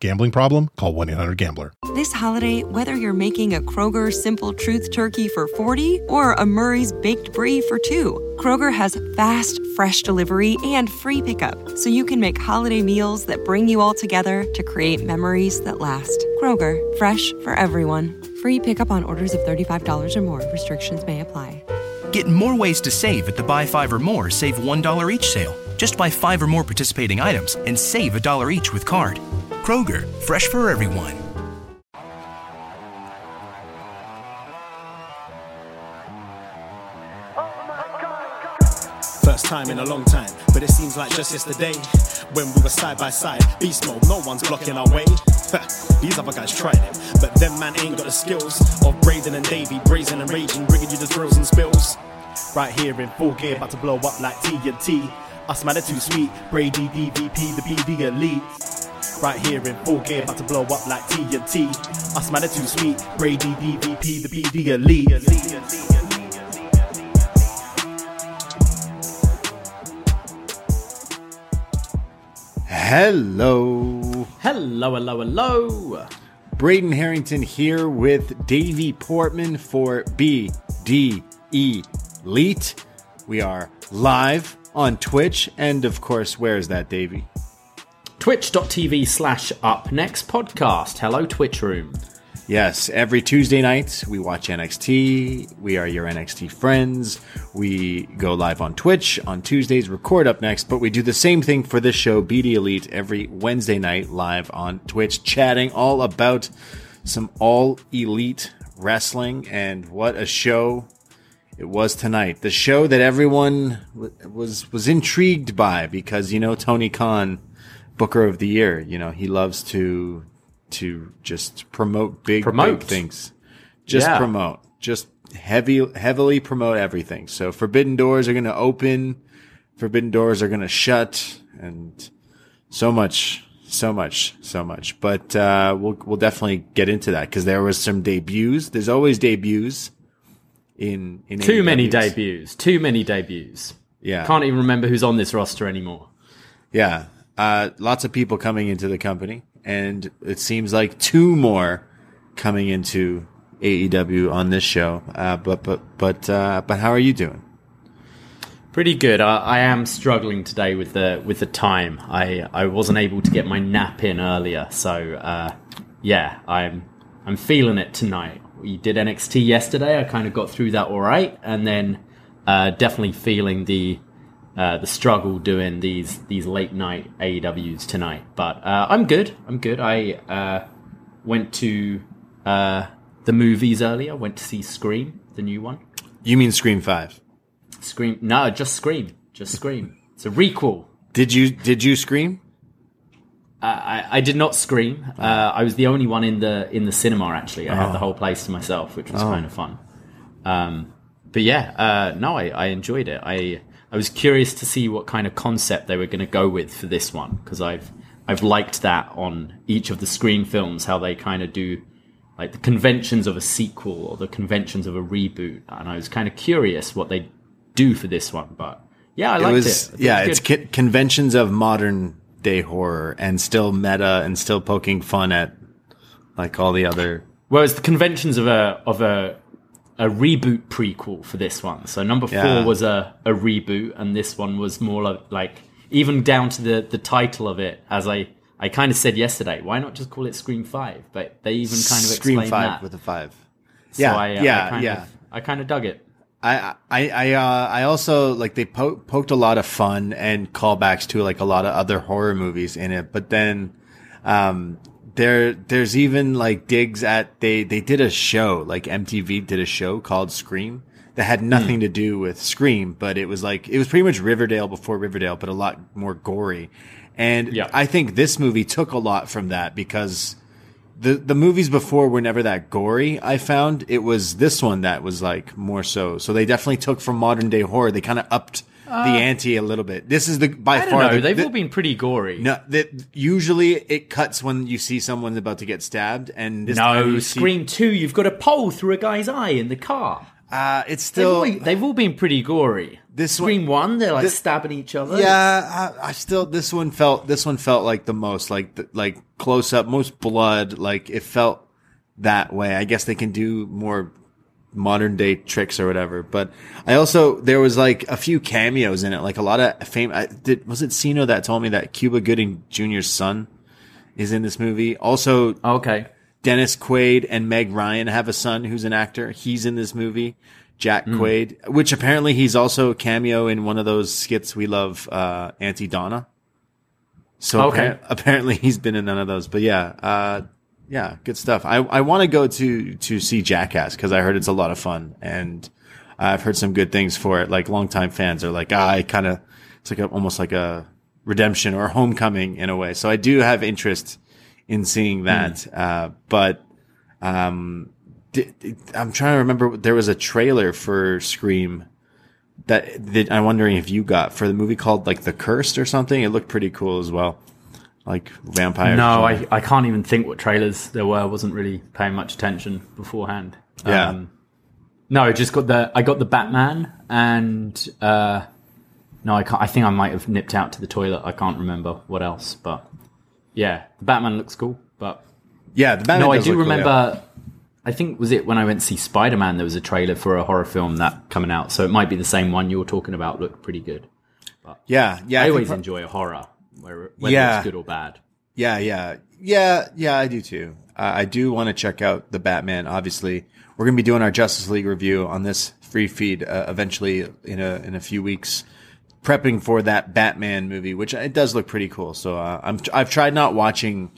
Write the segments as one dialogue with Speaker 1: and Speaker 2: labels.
Speaker 1: Gambling problem? Call 1-800-GAMBLER.
Speaker 2: This holiday, whether you're making a Kroger Simple Truth turkey for 40 or a Murray's Baked Brie for two, Kroger has fast, fresh delivery and free pickup, so you can make holiday meals that bring you all together to create memories that last. Kroger, fresh for everyone. Free pickup on orders of $35 or more. Restrictions may apply.
Speaker 3: Get more ways to save at the Buy Five or More Save $1 each sale. Just buy five or more participating items and save a dollar each with card. Kroger, fresh for everyone.
Speaker 4: First time in a long time, but it seems like just yesterday when we were side by side. Beast mode, no one's blocking our way. These other guys tried it, but them man ain't got the skills of Braden and Davy, brazen and raging, bringing you the thrills and spills. Right here in full gear, about to blow up like TNT. Us man are too sweet, Brady DVP, the BD elite. Right here in full gear, about to blow up like TNT. Us man are too sweet, Brady DVP, the BD elite.
Speaker 5: Hello.
Speaker 6: Hello, hello, hello.
Speaker 5: Braden Herrington here with Davie Portman for BD Elite. We are live on Twitch, and of course, where is that, Davey?
Speaker 6: Twitch.tv slash up next podcast. Hello, Twitch room.
Speaker 5: Yes, every Tuesday night we watch NXT. We are your NXT friends. We go live on Twitch on Tuesdays, record up next, but we do the same thing for this show, BD Elite, every Wednesday night live on Twitch, chatting all about some all elite wrestling. And what a show it was tonight. The show that everyone w- was was intrigued by because you know Tony Khan, Booker of the Year. You know he loves to to just promote big,
Speaker 6: Promote.
Speaker 5: big things. Just
Speaker 6: Yeah.
Speaker 5: promote. Just heavy, heavily promote everything. So Forbidden Doors are going to open. Forbidden Doors are going to shut, and so much, so much, so much. But uh, we'll we'll definitely get into that because there was some debuts. There's always debuts in in
Speaker 6: Too many debuts. Too many debuts.
Speaker 5: Yeah,
Speaker 6: Can't even remember who's on this roster anymore.
Speaker 5: Yeah. Uh, lots of people coming into the company, and it seems like two more coming into AEW on this show. Uh, but but but uh, but how are you doing?
Speaker 6: Pretty good. I, I am struggling today with the with the time. I, I wasn't able to get my nap in earlier, so uh, yeah, I'm I'm feeling it tonight. We did NXT yesterday. I kind of got through that all right, and then uh, definitely feeling the uh, the struggle doing these these late night AEWs tonight. But uh, I'm good. I'm good. I uh, went to uh, the movies earlier. Went to see Scream, the new one.
Speaker 5: You mean Scream Five?
Speaker 6: Scream. No, just Scream. Just Scream. It's a requel.
Speaker 5: Did you did you scream?
Speaker 6: Uh, I, I did not scream. Uh, I was the only one in the in the cinema. Actually, I had the whole place to myself, which was kind of fun. Um, but yeah, uh, no, I, I enjoyed it. I I was curious to see what kind of concept they were going to go with for this one because I've I've liked that on each of the screen films how they kind of do like the conventions of a sequel or the conventions of a reboot, and I was kind of curious what they do for this one. But yeah, I
Speaker 5: It
Speaker 6: liked
Speaker 5: was
Speaker 6: it.
Speaker 5: Yeah.
Speaker 6: it
Speaker 5: It's con- conventions of modern day horror and still meta and still poking fun at like all the other.
Speaker 6: Whereas the conventions of a of a a reboot prequel for this one. So number four
Speaker 5: Yeah.
Speaker 6: was a, a reboot, and this one was more like, like even down to the the title of it. As I I kind of said yesterday, why not just call it Scream Five? But they even kind of
Speaker 5: Scream
Speaker 6: explained
Speaker 5: Five
Speaker 6: that.
Speaker 5: with a five.
Speaker 6: So
Speaker 5: Yeah,
Speaker 6: I, uh,
Speaker 5: yeah,
Speaker 6: I kind
Speaker 5: yeah.
Speaker 6: Of, I kind of dug it.
Speaker 5: I I I uh, I also like they po- poked a lot of fun and callbacks to like a lot of other horror movies in it, but then um there there's even like digs at they they did a show like MTV did a show called Scream that had hmm. nothing to do with Scream, but it was like it was pretty much Riverdale before Riverdale, but a lot more gory. And
Speaker 6: Yeah.
Speaker 5: I think this movie took a lot from that because the the movies before were never that gory. I found it was this one that was like more so. So they definitely took from modern day horror. They kind of upped the ante a little bit. This is the by
Speaker 6: I don't
Speaker 5: far
Speaker 6: know.
Speaker 5: the,
Speaker 6: They've
Speaker 5: the-
Speaker 6: all been pretty gory.
Speaker 5: no. That usually it cuts when you see someone's about to get stabbed, and this
Speaker 6: No,
Speaker 5: you see-
Speaker 6: Scream Two. You've got a pole through a guy's eye in the car.
Speaker 5: Uh, it's
Speaker 6: They've,
Speaker 5: still
Speaker 6: all, they've all been pretty gory.
Speaker 5: This one-
Speaker 6: Scream One, they're like
Speaker 5: this-
Speaker 6: stabbing each other.
Speaker 5: Yeah, I, I still this one felt this one felt like the most like the, like close up, most blood. Like it felt that way. I guess they can do more modern day tricks or whatever. But I also there was like a few cameos in it, like a lot of fame. I, did was it Siino that told me that Cuba Gooding Jr.'s son is in this movie? Also,
Speaker 6: Okay.
Speaker 5: Dennis Quaid and Meg Ryan have a son who's an actor. He's in this movie. Jack
Speaker 6: Hmm.
Speaker 5: Quaid, which apparently he's also a cameo in one of those skits we love, uh, Aunty Donna. So
Speaker 6: Okay.
Speaker 5: appar- apparently he's been in none of those, but yeah, uh, yeah, good stuff. I, I want to go to, to see Jackass because I heard it's a lot of fun and I've heard some good things for it. Like longtime fans are like, ah, I kind of, it's like a, almost like a redemption or homecoming in a way. So I do have interest in seeing that. Uh, but, um, I'm trying to remember. There was a trailer for Scream that, that I'm wondering if you got for the movie called like The Cursed or something. It looked pretty cool as well, like vampires.
Speaker 6: No, I, I can't even think what trailers there were. I wasn't really paying much attention beforehand. Um,
Speaker 5: Yeah.
Speaker 6: no, I just got the I got the Batman and uh, no, I can't. I think I might have nipped out to the toilet. I can't remember what else, but yeah, the Batman looks cool. But
Speaker 5: yeah, the Batman
Speaker 6: no, I do
Speaker 5: look cool,
Speaker 6: remember.
Speaker 5: yeah.
Speaker 6: I think was it when I went to see Spider Man. There was a trailer for a horror film that coming out, so it might be the same one you're talking about. Looked pretty good.
Speaker 5: Yeah, yeah.
Speaker 6: I,
Speaker 5: think
Speaker 6: always enjoy a horror, whether
Speaker 5: Yeah.
Speaker 6: it's good or bad.
Speaker 5: Yeah, yeah, yeah, yeah. I do too. Uh, I do want to check out the Batman. Obviously, we're going to be doing our Justice League review on this free feed uh, eventually in a in a few weeks. Prepping for that Batman movie, which it does look pretty cool. So uh, I'm I've tried not watching.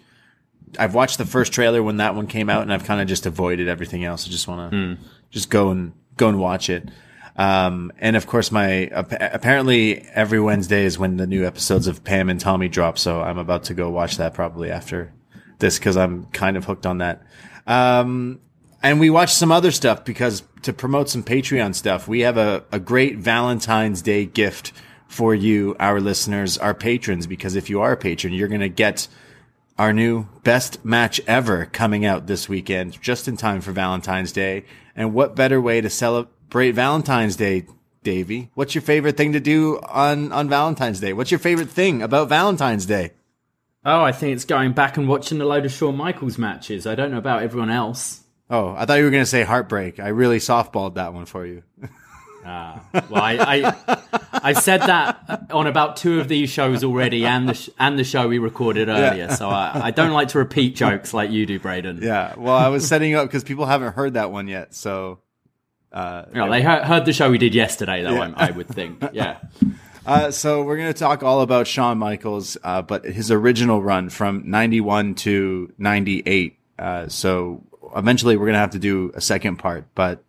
Speaker 5: I've watched the first trailer when that one came out, and I've kind of just avoided everything else. I just want to just go and go and watch it. Um, and of course, my ap- apparently every Wednesday is when the new episodes of Pam and Tommy drop. So I'm about to go watch that probably after this because I'm kind of hooked on that. Um, and we watched some other stuff because to promote some Patreon stuff, we have a, a great Valentine's Day gift for you, our listeners, our patrons, because if you are a patron, you're going to get our new best match ever coming out this weekend, just in time for Valentine's Day. And what better way to celebrate Valentine's Day, Davey? What's your favorite thing to do on, on Valentine's Day? What's your favorite thing about Valentine's Day?
Speaker 6: Oh, I think it's going back and watching a load of Shawn Michaels matches. I don't know about everyone else.
Speaker 5: Oh, I thought you were going to say heartbreak. I really softballed that one for you.
Speaker 6: ah, Well, I, I I've said that on about two of these shows already, and the sh- and the show we recorded earlier. So I, I don't like to repeat jokes like you do, Braden.
Speaker 5: Yeah. Well, I was setting up because people haven't heard that one yet. So, uh,
Speaker 6: Yeah, they heard, heard the show we did yesterday, though. I, I would think. Yeah.
Speaker 5: Uh, so we're going to talk all about Shawn Michaels, uh, but his original run from 91 to 98. Uh, so eventually we're going to have to do a second part, but,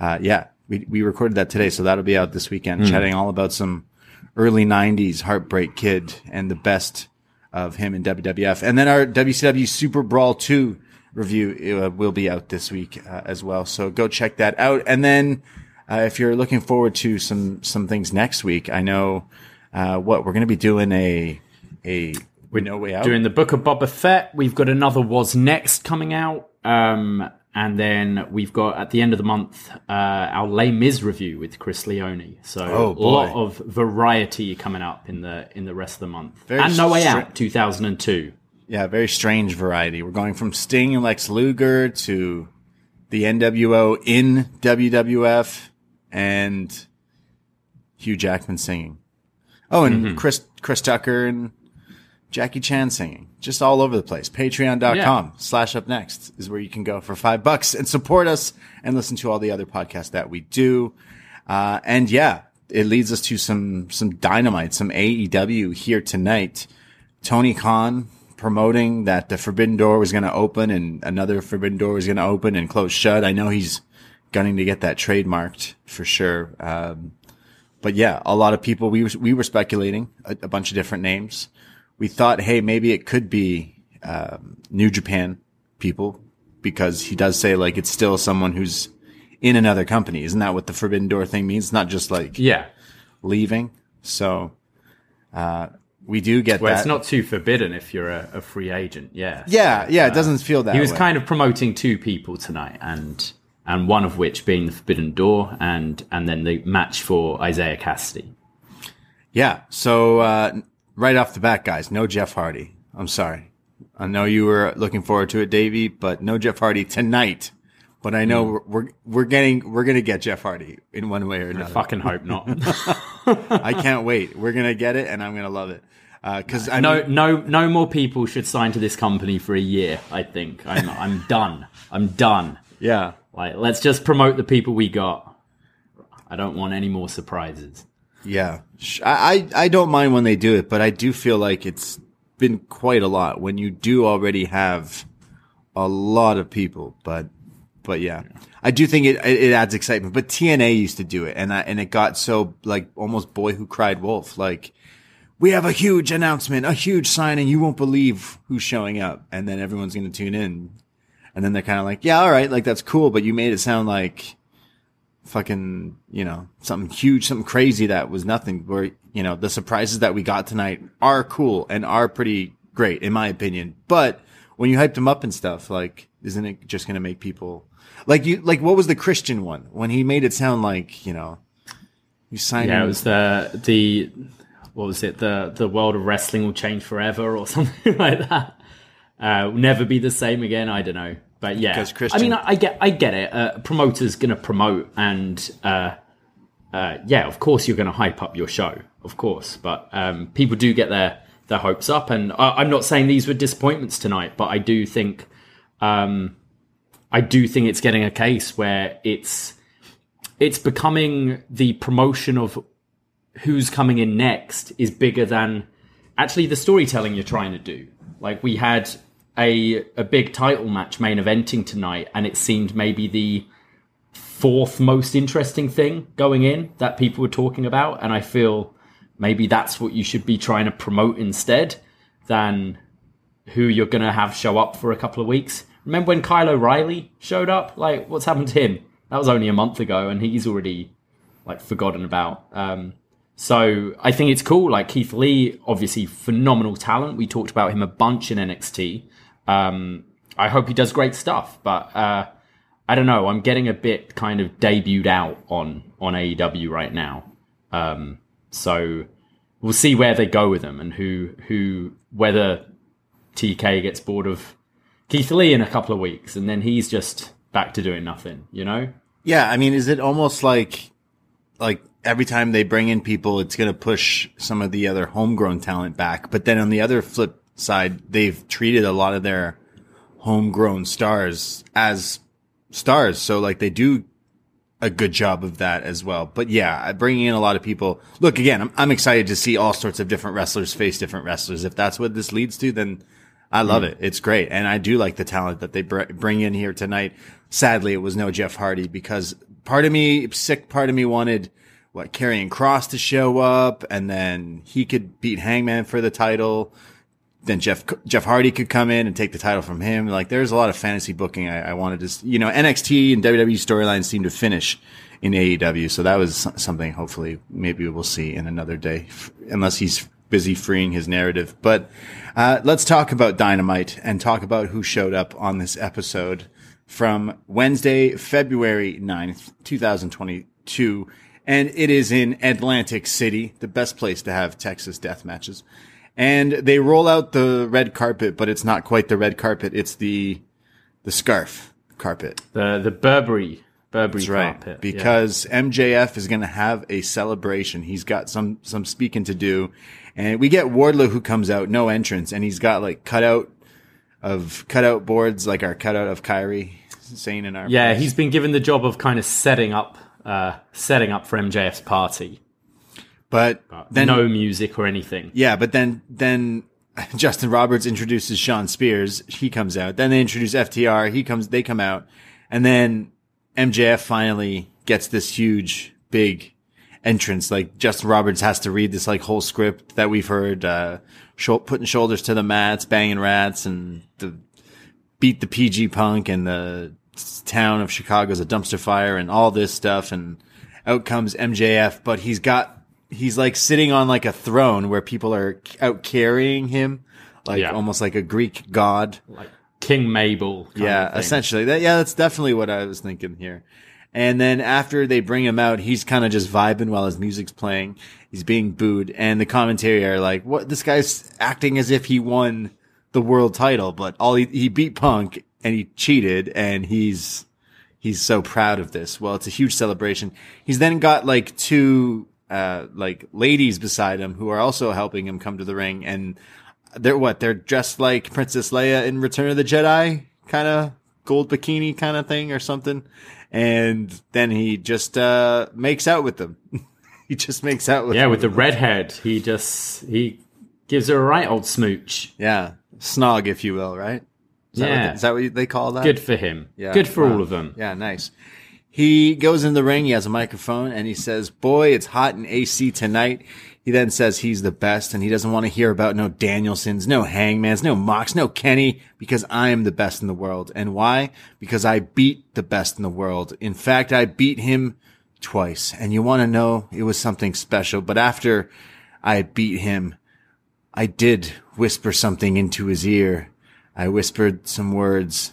Speaker 5: uh, yeah, we, we recorded that today. So that'll be out this weekend, chatting all about some early 90s Heartbreak Kid and the best of him in WWF. And then our WCW Super Brawl 2 review uh, will be out this week uh, as well. So go check that out. And then, uh, if you're looking forward to some, some things next week, I know, uh, what we're going to be doing a, a, no way out.
Speaker 6: Doing the Book of Boba Fett. We've got another Was Next coming out. Um, and then we've got at the end of the month uh, our Les Mis review with Chris Leone. So
Speaker 5: Oh,
Speaker 6: a lot of variety coming up in the in the rest of the month.
Speaker 5: Very
Speaker 6: and No Way Out 2002.
Speaker 5: Yeah, very strange variety. We're going from Sting and Lex Luger to the NWO in WWF and Hugh Jackman singing. Oh, and Chris Chris Tucker and Jackie Chan singing, just all over the place. Patreon.com
Speaker 6: Yeah.
Speaker 5: slash up next is where you can go for five bucks and support us and listen to all the other podcasts that we do. Uh, and yeah, it leads us to some, some dynamite, some AEW here tonight. Tony Khan promoting that the Forbidden Door was going to open and another Forbidden Door was going to open and close shut. I know he's gunning to get that trademarked for sure. Um, but yeah, a lot of people, we were, we were speculating a, a bunch of different names. We thought, hey, maybe it could be, um, New Japan people because he does say like it's still someone who's in another company. Isn't that what the Forbidden Door thing means? It's not just like
Speaker 6: Yeah.
Speaker 5: leaving. So, uh, we do get
Speaker 6: Well,
Speaker 5: that.
Speaker 6: it's not too forbidden if you're a, a free agent. Yeah.
Speaker 5: yeah, yeah, it doesn't feel that
Speaker 6: He was
Speaker 5: way.
Speaker 6: kind of promoting two people tonight, and and one of which being the Forbidden Door, and and then the match for Isaiah Kassidy.
Speaker 5: Yeah. So uh, right off the bat, guys, no Jeff Hardy. I'm sorry. I know you were looking forward to it, Davey, but no Jeff Hardy tonight. But I know we're, we're we're getting we're gonna get Jeff Hardy in one way or another.
Speaker 6: I fucking hope not.
Speaker 5: I can't wait. We're gonna get it, and I'm gonna love it. Uh, because I
Speaker 6: no, no, no more people should sign to this company for a year. I think I'm I'm done. I'm done.
Speaker 5: yeah,
Speaker 6: Like, let's just promote the people we got. I don't want any more surprises.
Speaker 5: yeah. I I don't mind when they do it, but I do feel like it's been quite a lot when you do already have a lot of people. But but yeah, I do think it it it adds excitement. But TNA used to do it, and I, and it got so like almost boy who cried wolf. Like we have a huge announcement, a huge signing. You won't believe who's showing up, and then everyone's going to tune in, and then they're kind of like, yeah, all right, like that's cool, but you made it sound like fucking you know something huge, something crazy that was nothing. Where you know the surprises that we got tonight are cool and are pretty great in my opinion, but when you hyped them up and stuff, like isn't it just going to make people like you like what was the Christian one when he made it sound like you know you signed
Speaker 6: Yeah,
Speaker 5: him-
Speaker 6: it was the the what was it? The the world of wrestling will change forever or something like that. Uh, will never be the same again. I don't know, but yeah.
Speaker 5: Because
Speaker 6: I mean, I, I get I get it. Uh, promoters gonna promote, and uh, uh, yeah, of course you're gonna hype up your show, of course. But um, people do get their their hopes up, and I, I'm not saying these were disappointments tonight, but I do think um, I do think it's getting a case where it's it's becoming the promotion of who's coming in next is bigger than actually the storytelling you're trying to do. Like we had a a big title match main eventing tonight, and it seemed maybe the fourth most interesting thing going in that people were talking about, and I feel maybe that's what you should be trying to promote instead than who you're going to have show up for a couple of weeks. Remember when Kyle O'Reilly showed up? Like, what's happened to him? That was only a month ago, and he's already like forgotten about. Um, so I think it's cool. Like Keith Lee, obviously phenomenal talent. We talked about him a bunch in NXT. Um, I hope he does great stuff, but uh, I don't know. I'm getting a bit kind of debuted out on on AEW right now. Um, so we'll see where they go with him and who who whether TK gets bored of Keith Lee in a couple of weeks and then he's just back to doing nothing. You know?
Speaker 5: Yeah, I mean, is it almost like like every time they bring in people, it's going to push some of the other homegrown talent back? But then on the other flip side, they've treated a lot of their homegrown stars as stars, so like they do a good job of that as well. But yeah, bringing in a lot of people. Look, again, I'm, I'm excited to see all sorts of different wrestlers face different wrestlers. If that's what this leads to, then I love mm. it. It's great. And I do like the talent that they br- bring in here tonight. Sadly, it was no Jeff Hardy because part of me, sick part of me wanted what Karrion Kross to show up and then he could beat Hangman for the title. Then Jeff, Jeff Hardy could come in and take the title from him. Like there's a lot of fantasy booking. I, I wanted to, you know, NXT and WWE storylines seem to finish in AEW. So that was something hopefully maybe we'll see in another day, unless he's busy freeing his narrative. But, uh, let's talk about Dynamite and talk about who showed up on this episode from Wednesday, February 9th, 2022. And it is in Atlantic City, the best place to have Texas death matches. And they roll out the red carpet, but it's not quite the red carpet. It's the, the scarf carpet.
Speaker 6: The the Burberry Burberry
Speaker 5: That's right.
Speaker 6: carpet. yeah.
Speaker 5: Because MJF is going to have a celebration. He's got some some speaking to do, and we get Wardlow who comes out, no entrance, and he's got like cutout of cutout boards, like our cutout of Kyrie saying in our
Speaker 6: yeah,
Speaker 5: place.
Speaker 6: he's been given the job of kind of setting up, uh, setting up for MJF's party.
Speaker 5: but then
Speaker 6: no music or anything.
Speaker 5: Yeah, but then then Justin Roberts introduces Shawn Spears. He comes out. Then they introduce FTR. He comes. They come out, and then MJF finally gets this huge, big entrance. Like Justin Roberts has to read this like whole script that we've heard, uh, sho- putting shoulders to the mats, banging rats, and the beat the PG Punk and the town of Chicago's a dumpster fire and all this stuff. And out comes MJF, but he's got, he's like sitting on like a throne where people are out carrying him, like
Speaker 6: Yeah.
Speaker 5: almost like a Greek god.
Speaker 6: Like King Mabel. kind
Speaker 5: Yeah, essentially. That, yeah, that's definitely what I was thinking here. And then after they bring him out, he's kind of just vibing while his music's playing. He's being booed, and the commentary are like, "What? This guy's acting as if he won the world title, but all he, he beat Punk and he cheated, and he's he's so proud of this. Well, it's a huge celebration. He's then got like two uh like ladies beside him who are also helping him come to the ring, and they're what? They're dressed like Princess Leia in Return of the Jedi, kind of gold bikini kind of thing or something. And then he just uh makes out with them. he just makes out with
Speaker 6: Yeah, with the redhead, he just he gives her a right old smooch.
Speaker 5: yeah snog, if you will, right? Is that,
Speaker 6: Yeah.
Speaker 5: what, is that what they call that?
Speaker 6: Good for him.
Speaker 5: Yeah,
Speaker 6: Good for
Speaker 5: wow.
Speaker 6: all of them.
Speaker 5: Yeah, nice. He goes in the ring. He has a microphone and he says, boy, it's hot in AC tonight. He then says he's the best and he doesn't want to hear about no Danielsons, no Hangmans, no Mox, no Kenny because I am the best in the world. And why? Because I beat the best in the world. In fact, I beat him twice. And you want to know it was something special. But after I beat him, I did whisper something into his ear. I whispered some words.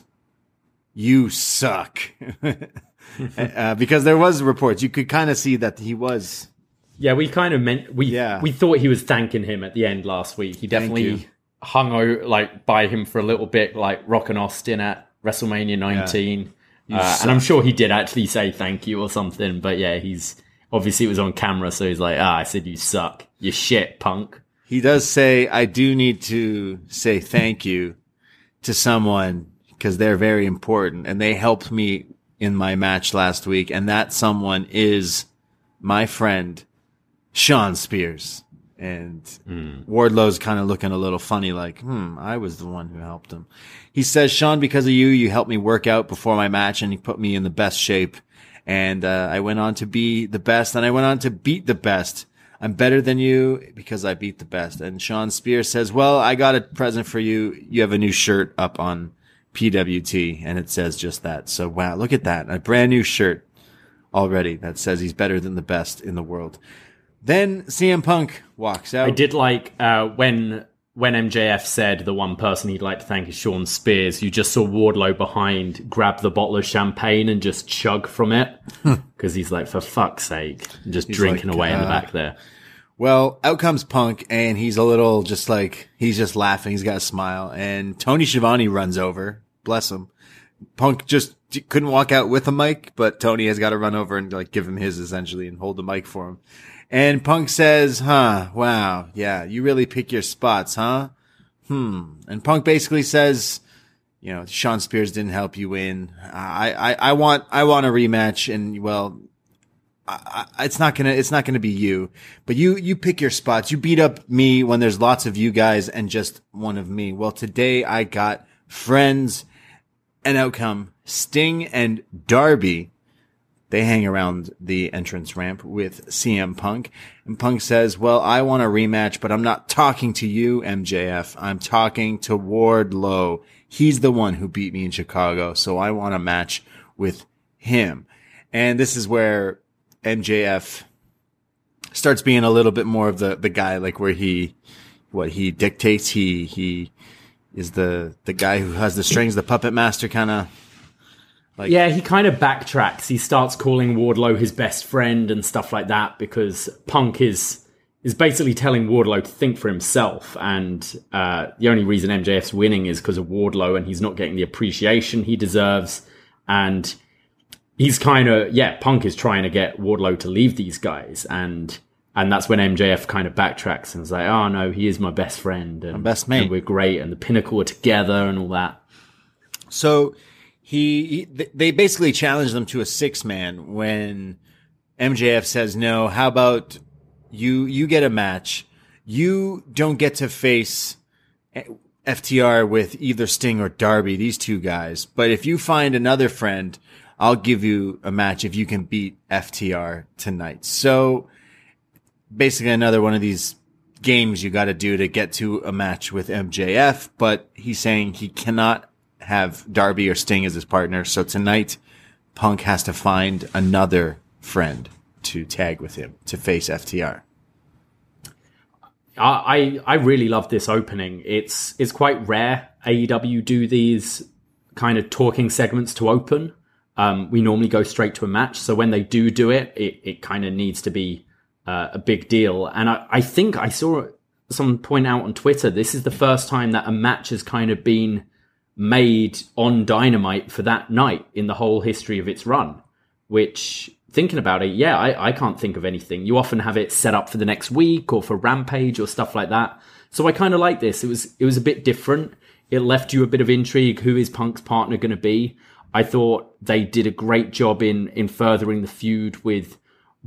Speaker 5: You suck. uh, because there was reports. You could kind of see that he was.
Speaker 6: Yeah, we kind of meant we
Speaker 5: Yeah.
Speaker 6: we thought he was thanking him at the end last week. He definitely hung out like by him for a little bit, like Rock and Austin at WrestleMania 19. Uh, and I'm sure he did actually say thank you or something. But yeah, he's obviously it was on camera, so he's like, ah, I said you suck, you shit, punk.
Speaker 5: He does say, I do need to say thank you to someone because they're very important and they helped me in my match last week. And that someone is my friend, Shawn Spears. And Wardlow's kind of looking a little funny, like, hmm, I was the one who helped him. He says, Shawn, because of you, you helped me work out before my match and you put me in the best shape. And, uh, I went on to be the best and I went on to beat the best. I'm better than you because I beat the best. And Shawn Spears says, well, I got a present for you. You have a new shirt up on PWT and it says just that. So wow, look at that. A brand new shirt already that says he's better than the best in the world. Then CM Punk walks out.
Speaker 6: I did like uh, when when MJF said the one person he'd like to thank is Shawn Spears. You just saw Wardlow behind grab the bottle of champagne and just chug from it because he's like, for fuck's sake, and just drinking
Speaker 5: like,
Speaker 6: away in the
Speaker 5: uh,
Speaker 6: back there.
Speaker 5: Well, out comes Punk, and he's a little just like he's just laughing. He's got a smile, and Tony Schiavone runs over. Bless him. Punk just couldn't walk out with a mic, but Tony has got to run over and like give him his essentially and hold the mic for him. And Punk says, "Huh? Wow, yeah, you really pick your spots, huh? Hmm." And Punk basically says, "You know, Shawn Spears didn't help you win. I, I, I want, I want a rematch, and well, I, it's not gonna it's not gonna be you, but you you pick your spots. You beat up me when there's lots of you guys and just one of me. Well, today I got friends, an outcome. Sting and Darby, they hang around the entrance ramp with CM Punk, and Punk says, "Well, I want a rematch, but I'm not talking to you, MJF. I'm talking to Wardlow. He's the one who beat me in Chicago, so I want a match with him." And this is where MJF starts being a little bit more of the, the guy, like where he, what he dictates. He, he is the, the guy who has the strings, the puppet master kind of. Like,
Speaker 6: Yeah, he kind of backtracks. He starts calling Wardlow his best friend and stuff like that because Punk is is basically telling Wardlow to think for himself. And uh, the only reason MJF's winning is because of Wardlow, and he's not getting the appreciation he deserves. And he's kind of yeah, Punk is trying to get Wardlow to leave these guys, and and that's when MJF kind of backtracks and is like, oh no, he is my best friend and
Speaker 5: best mate.
Speaker 6: and we're great, and the Pinnacle are together and all that.
Speaker 5: So he, he they basically challenge them to a six man when MJF says no. How about you? You get a match. You don't get to face FTR with either Sting or Darby, these two guys. But if you find another friend, I'll give you a match if you can beat FTR tonight. So basically another one of these games you got to do to get to a match with MJF, but he's saying he cannot have Darby or Sting as his partner. So tonight, Punk has to find another friend to tag with him to face FTR.
Speaker 6: I I really love this opening. It's it's quite rare AEW do these kind of talking segments to open. Um, we normally go straight to a match, so when they do do it, it, it kind of needs to be uh, a big deal. And I, I think I saw someone point out on Twitter this is the first time that a match has kind of been made on Dynamite for that night in the whole history of its run. Which, thinking about it, yeah, I, I can't think of anything. You often have it set up for the next week or for Rampage or stuff like that. So I kind of like this. It was it was a bit different. It left you a bit of intrigue. Who is Punk's partner going to be? I thought they did a great job in in furthering the feud with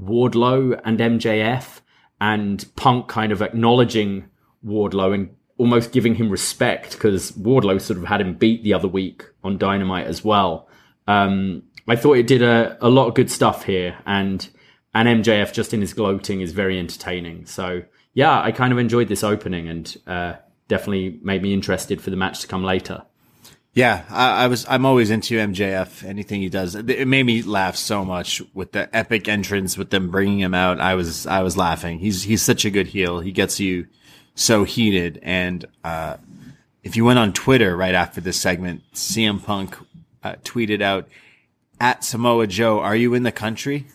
Speaker 6: Wardlow and MJF, and Punk kind of acknowledging Wardlow and almost giving him respect because Wardlow sort of had him beat the other week on Dynamite as well. Um, I thought it did a, a lot of good stuff here, and and MJF just in his gloating is very entertaining. So yeah, I kind of enjoyed this opening and uh, definitely made me interested for the match to come later.
Speaker 5: Yeah, I, I, was. I'm always into MJF. Anything he does, it made me laugh so much with the epic entrance with them bringing him out. I was, I was laughing. He's, he's such a good heel. He gets you so heated. And uh, if you went on Twitter right after this segment, CM Punk uh, tweeted out at Samoa Joe, "Are you in the country?"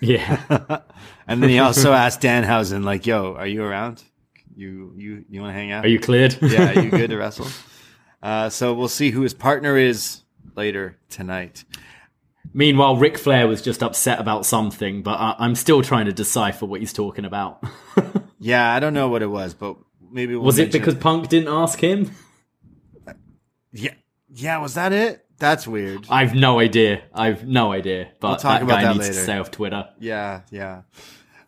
Speaker 6: Yeah.
Speaker 5: and then he also asked Danhausen, like, "Yo, are you around? You, you, you want to hang out?
Speaker 6: Are you cleared?
Speaker 5: yeah, are you good to wrestle?" Uh, so we'll see who his partner is later tonight.
Speaker 6: Meanwhile, Ric Flair was just upset about something, but I- am still trying to decipher what he's talking about.
Speaker 5: yeah, I don't know what it was, but maybe we'll
Speaker 6: was it because it. Punk didn't ask him?
Speaker 5: Yeah, yeah, was that it? That's weird.
Speaker 6: I've no idea. I've no idea. But we'll talk that about guy that needs
Speaker 5: later.
Speaker 6: to stay off Twitter.
Speaker 5: Yeah, yeah.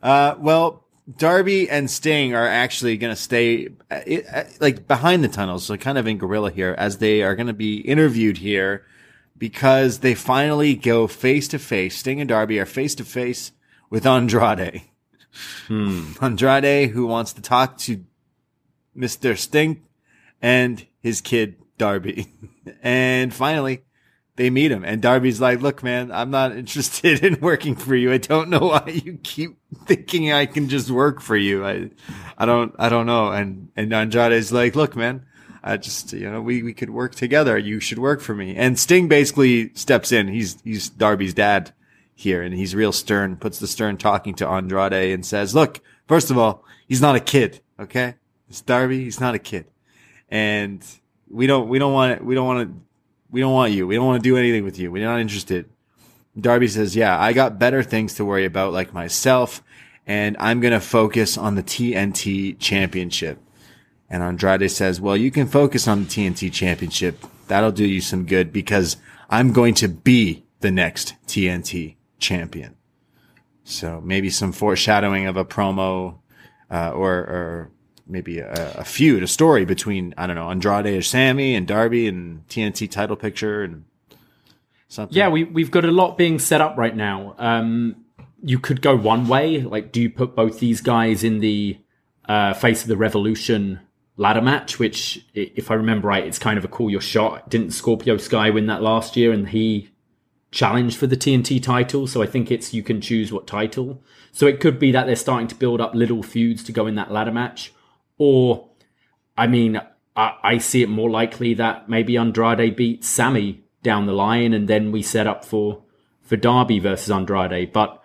Speaker 5: Uh, well, Darby and Sting are actually going to stay uh, uh, like behind the tunnels, so kind of in gorilla here, as they are going to be interviewed here because they finally go face to face. Sting and Darby are face to face with Andrade.
Speaker 6: Hmm.
Speaker 5: Andrade, who wants to talk to Mr. Sting and his kid Darby. and finally, they meet him and Darby's like, look, man, I'm not interested in working for you. I don't know why you keep thinking I can just work for you. I, I don't, I don't know. And, and Andrade's like, look, man, I just, you know, we, we could work together. You should work for me. And Sting basically steps in. He's, he's Darby's dad here and he's real stern, puts the stern talking to Andrade and says, look, first of all, he's not a kid. Okay. It's Darby. He's not a kid. And we don't, we don't want. We don't want to, we don't want you. We don't want to do anything with you. We're not interested. Darby says, yeah, I got better things to worry about, like myself, and I'm going to focus on the TNT championship. And Andrade says, well, you can focus on the TNT championship. That'll do you some good because I'm going to be the next TNT champion. So maybe some foreshadowing of a promo, uh, or, or maybe a, a, feud, a story between I don't know Andrade or Sammy and Darby and TNT title picture and something.
Speaker 6: Yeah, we we've got a lot being set up right now. Um, you could go one way, like do you put both these guys in the uh, face of the Revolution ladder match? Which, if I remember right, it's kind of a call your shot. Didn't Scorpio Sky win that last year, and he challenged for the TNT title? So I think it's you can choose what title. So it could be that they're starting to build up little feuds to go in that ladder match or, I mean, I, I see it more likely that maybe Andrade beats Sammy down the line, and then we set up for for Darby versus Andrade. But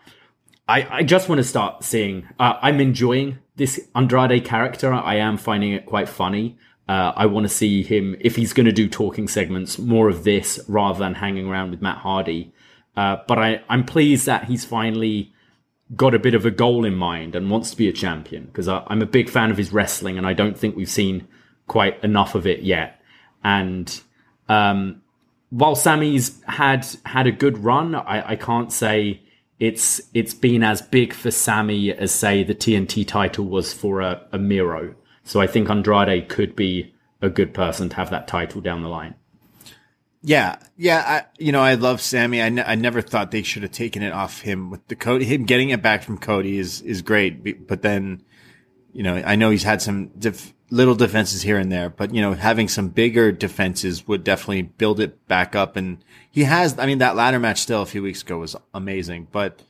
Speaker 6: I, I just want to start seeing. Uh, I'm enjoying this Andrade character. I am finding it quite funny. Uh, I want to see him if he's going to do talking segments, more of this rather than hanging around with Matt Hardy. Uh, but I, I'm pleased that he's finally got a bit of a goal in mind and wants to be a champion because I'm a big fan of his wrestling and I don't think we've seen quite enough of it yet. And um, while Sammy's had had a good run, I, I can't say it's it's been as big for Sammy as say the TNT title was for a, a Miro. So I think Andrade could be a good person to have that title down the line.
Speaker 5: Yeah, yeah. I, you know, I love Sammy. I, I never thought they should have taken it off him with the Cody. Him getting it back from Cody is is great, but then, you know, I know he's had some def- little defenses here and there, but you know, having some bigger defenses would definitely build it back up. And he has. I mean, that ladder match still a few weeks ago was amazing, but.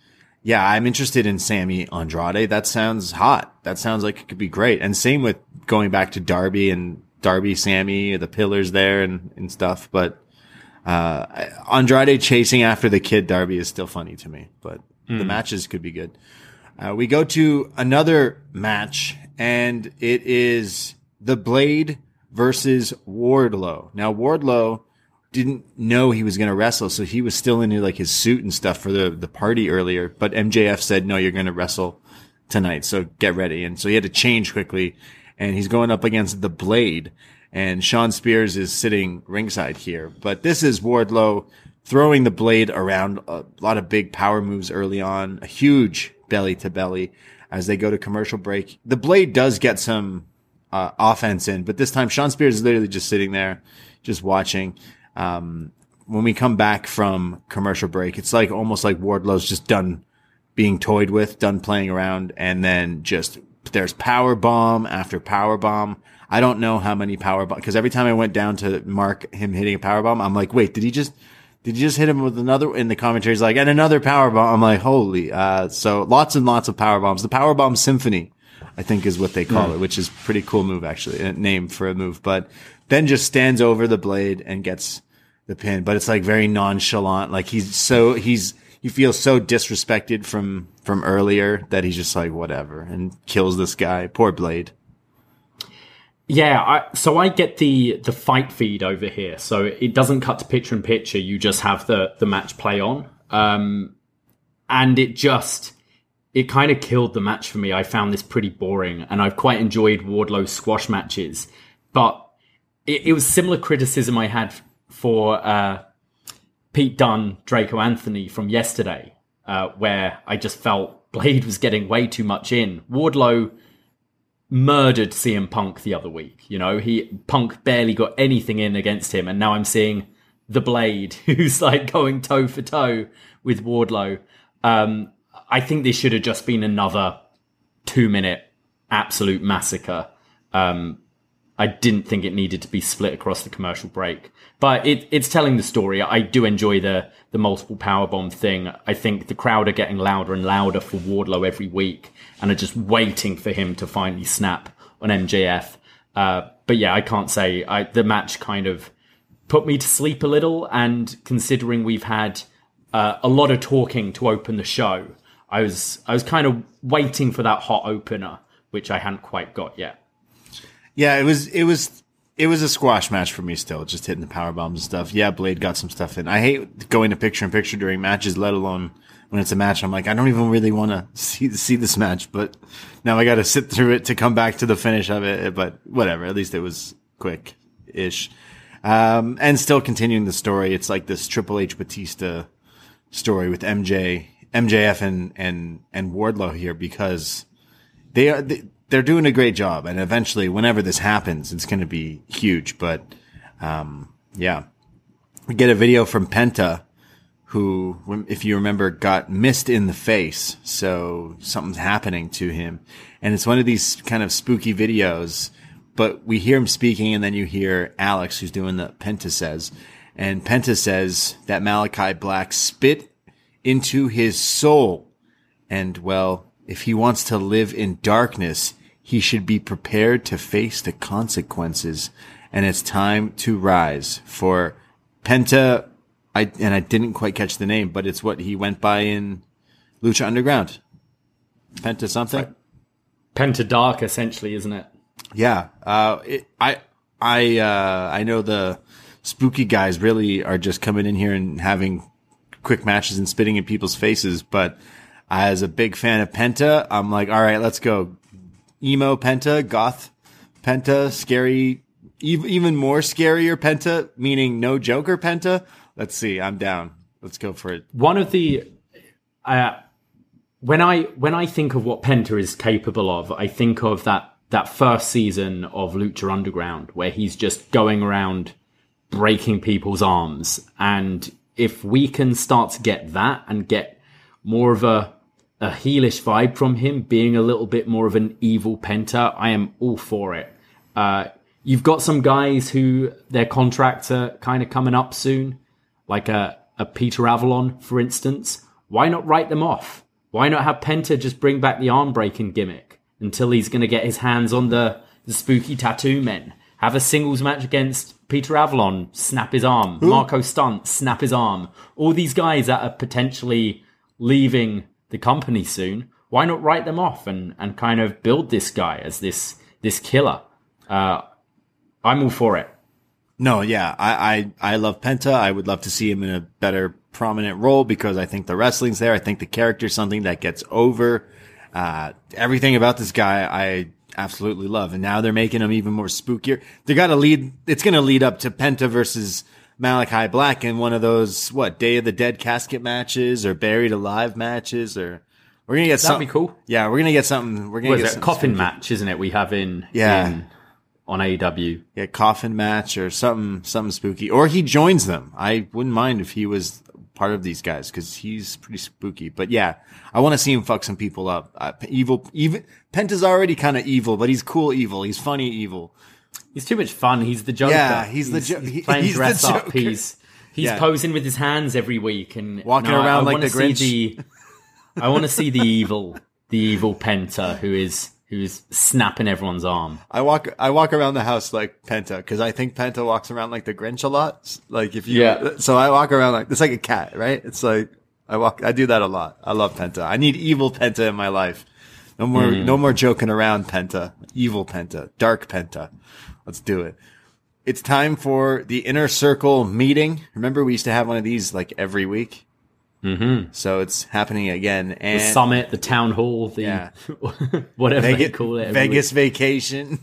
Speaker 5: Yeah, I'm interested in Sammy Andrade. That sounds hot. That sounds like it could be great. And same with going back to Darby and Darby, Sammy, the pillars there and, and stuff. But uh, Andrade chasing after the kid Darby is still funny to me, but mm. the hmm. matches could be good. Uh, we go to another match, and it is the Blade versus Wardlow. Now Wardlow didn't know he was going to wrestle, so he was still in like his suit and stuff for the the party earlier. But MJF said, "No, you're going to wrestle tonight, so get ready." And so he had to change quickly, and he's going up against the Blade and Shawn Spears is sitting ringside here. But this is Wardlow throwing the blade around a lot of big power moves early on, a huge belly to belly as they go to commercial break. The blade does get some uh, offense in, but this time Shawn Spears is literally just sitting there, just watching. Um, when we come back from commercial break, it's like almost like Wardlow's just done being toyed with, done playing around, and then just there's power bomb after power bomb I don't know how many power bombs because every time I went down to mark him hitting a power bomb, I'm like, wait, did he just did you just hit him with another? In the commentaries, like and another power bomb. I'm like, holy! Uh, so lots and lots of power bombs. The power bomb symphony, I think, is what they call mm. it, which is pretty cool move actually, a name for a move. But then just stands over the blade and gets the pin. But it's like very nonchalant. Like he's so he's he feels so disrespected from from earlier that he's just like whatever and kills this guy. Poor Blade.
Speaker 6: Yeah, I, so I get the the fight feed over here, so it doesn't cut to picture in picture. You just have the the match play on, um, and it just it kind of killed the match for me. I found this pretty boring, and I've quite enjoyed Wardlow's squash matches, but it, it was similar criticism I had for uh, Pete Dunne, Draco Anthony from yesterday, uh, where I just felt Blade was getting way too much in. Wardlow murdered CM Punk the other week. You know, he Punk barely got anything in against him, and now I'm seeing the Blade, who's like going toe for toe with Wardlow. Um, I think this should have just been another two minute absolute massacre. Um, I didn't think it needed to be split across the commercial break, but it, it's telling the story. I do enjoy the the multiple powerbomb thing. I think the crowd are getting louder and louder for Wardlow every week, and are just waiting for him to finally snap on MJF. Uh, but yeah, I can't say I, the match kind of put me to sleep a little, and considering we've had uh, a lot of talking to open the show, I was I was kind of waiting for that hot opener, which I hadn't quite got yet.
Speaker 5: Yeah, it was it was it was a squash match for me still, just hitting the power bombs and stuff. Yeah, Blade got some stuff in. I hate going to picture in picture during matches, let alone when it's a match. I'm like, I don't even really want to see see this match, but now I got to sit through it to come back to the finish of it. But whatever, at least it was quick ish. Um, and still continuing the story. It's like this Triple H Batista story with MJ, MJF and, and, and Wardlow here because they are, they, they're doing a great job. And eventually, whenever this happens, it's going to be huge. But, um, yeah, we get a video from Penta, who, if you remember, got mist in the face. So something's happening to him. And it's one of these kind of spooky videos, but we hear him speaking and then you hear Alex, who's doing the Penta says, and Penta says that Malachi Black spit into his soul. And well, if he wants to live in darkness, he should be prepared to face the consequences. And it's time to rise for Penta. I, and I didn't quite catch the name, but it's what he went by in Lucha Underground. Penta something?
Speaker 6: Penta Dark, essentially, isn't it?
Speaker 5: Yeah. Uh, it, I, I, uh, I know the spooky guys really are just coming in here and having quick matches and spitting in people's faces. But as a big fan of Penta, I'm like, all right, let's go. Emo Penta, goth Penta, scary, ev- even more scarier Penta, meaning no Joker Penta. Let's see. I'm down. Let's go for it.
Speaker 6: one of the uh, when I when I think of what Penta is capable of, I think of that that first season of Lucha Underground where he's just going around breaking people's arms. And if we can start to get that and get more of a a heelish vibe from him, being a little bit more of an evil Penta, I am all for it. Uh, you've got some guys who their contracts are kind of coming up soon, like a, a Peter Avalon, for instance. Why not write them off? Why not have Penta just bring back the arm breaking gimmick until he's going to get his hands on the, the spooky tattoo men? Have a singles match against Peter Avalon, snap his arm. Marko Stunt, snap his arm. All these guys that are potentially leaving the company soon. Why not write them off and, and kind of build this guy as this this killer? Uh, I'm all for it.
Speaker 5: No, yeah, I, I, I love Penta. I would love to see him in a better prominent role because I think the wrestling's there. I think the character's something that gets over. Uh, everything about this guy, I absolutely love. And now they're making him even more spookier. They got to lead, it's going to lead up to Penta versus Malachi Black in one of those, what, Day of the Dead casket matches or Buried Alive matches or we're going to get
Speaker 6: That'd
Speaker 5: something.
Speaker 6: be cool.
Speaker 5: Yeah, we're going to get something. We're
Speaker 6: gonna
Speaker 5: get?
Speaker 6: A coffin
Speaker 5: spooky.
Speaker 6: match, isn't it? We have in
Speaker 5: Yeah.
Speaker 6: in- on AEW.
Speaker 5: yeah, coffin match or something, something spooky. Or he joins them. I wouldn't mind if he was part of these guys because he's pretty spooky. But yeah, I want to see him fuck some people up. Uh, evil, even Penta's already kind of evil, but he's cool evil. He's funny evil.
Speaker 6: He's too much fun. He's the Joker.
Speaker 5: Yeah, he's the Jo-
Speaker 6: He's, playing
Speaker 5: he's the
Speaker 6: dress up. He's he's
Speaker 5: Yeah.
Speaker 6: posing with his hands every week and
Speaker 5: Walking
Speaker 6: no,
Speaker 5: around
Speaker 6: I, I
Speaker 5: like the Grinch.
Speaker 6: The, I want to see the evil, the evil Penta who is who is snapping everyone's arm.
Speaker 5: I walk, I walk around the house like Penta because I think Penta walks around like the Grinch a lot. Like if you,
Speaker 6: Yeah.
Speaker 5: so I walk around like, it's like a cat, right? It's like, I walk, I do that a lot. I love Penta. I need evil Penta in my life. No more, hmm. no more joking around Penta. Evil Penta. Dark Penta. Let's do it. It's time for the inner circle meeting. Remember we used to have one of these like every week? Mm-hmm. So it's happening again.
Speaker 6: The summit, the town hall, the
Speaker 5: Yeah.
Speaker 6: whatever they
Speaker 5: Vegas,
Speaker 6: call it.
Speaker 5: Vegas
Speaker 6: week.
Speaker 5: vacation.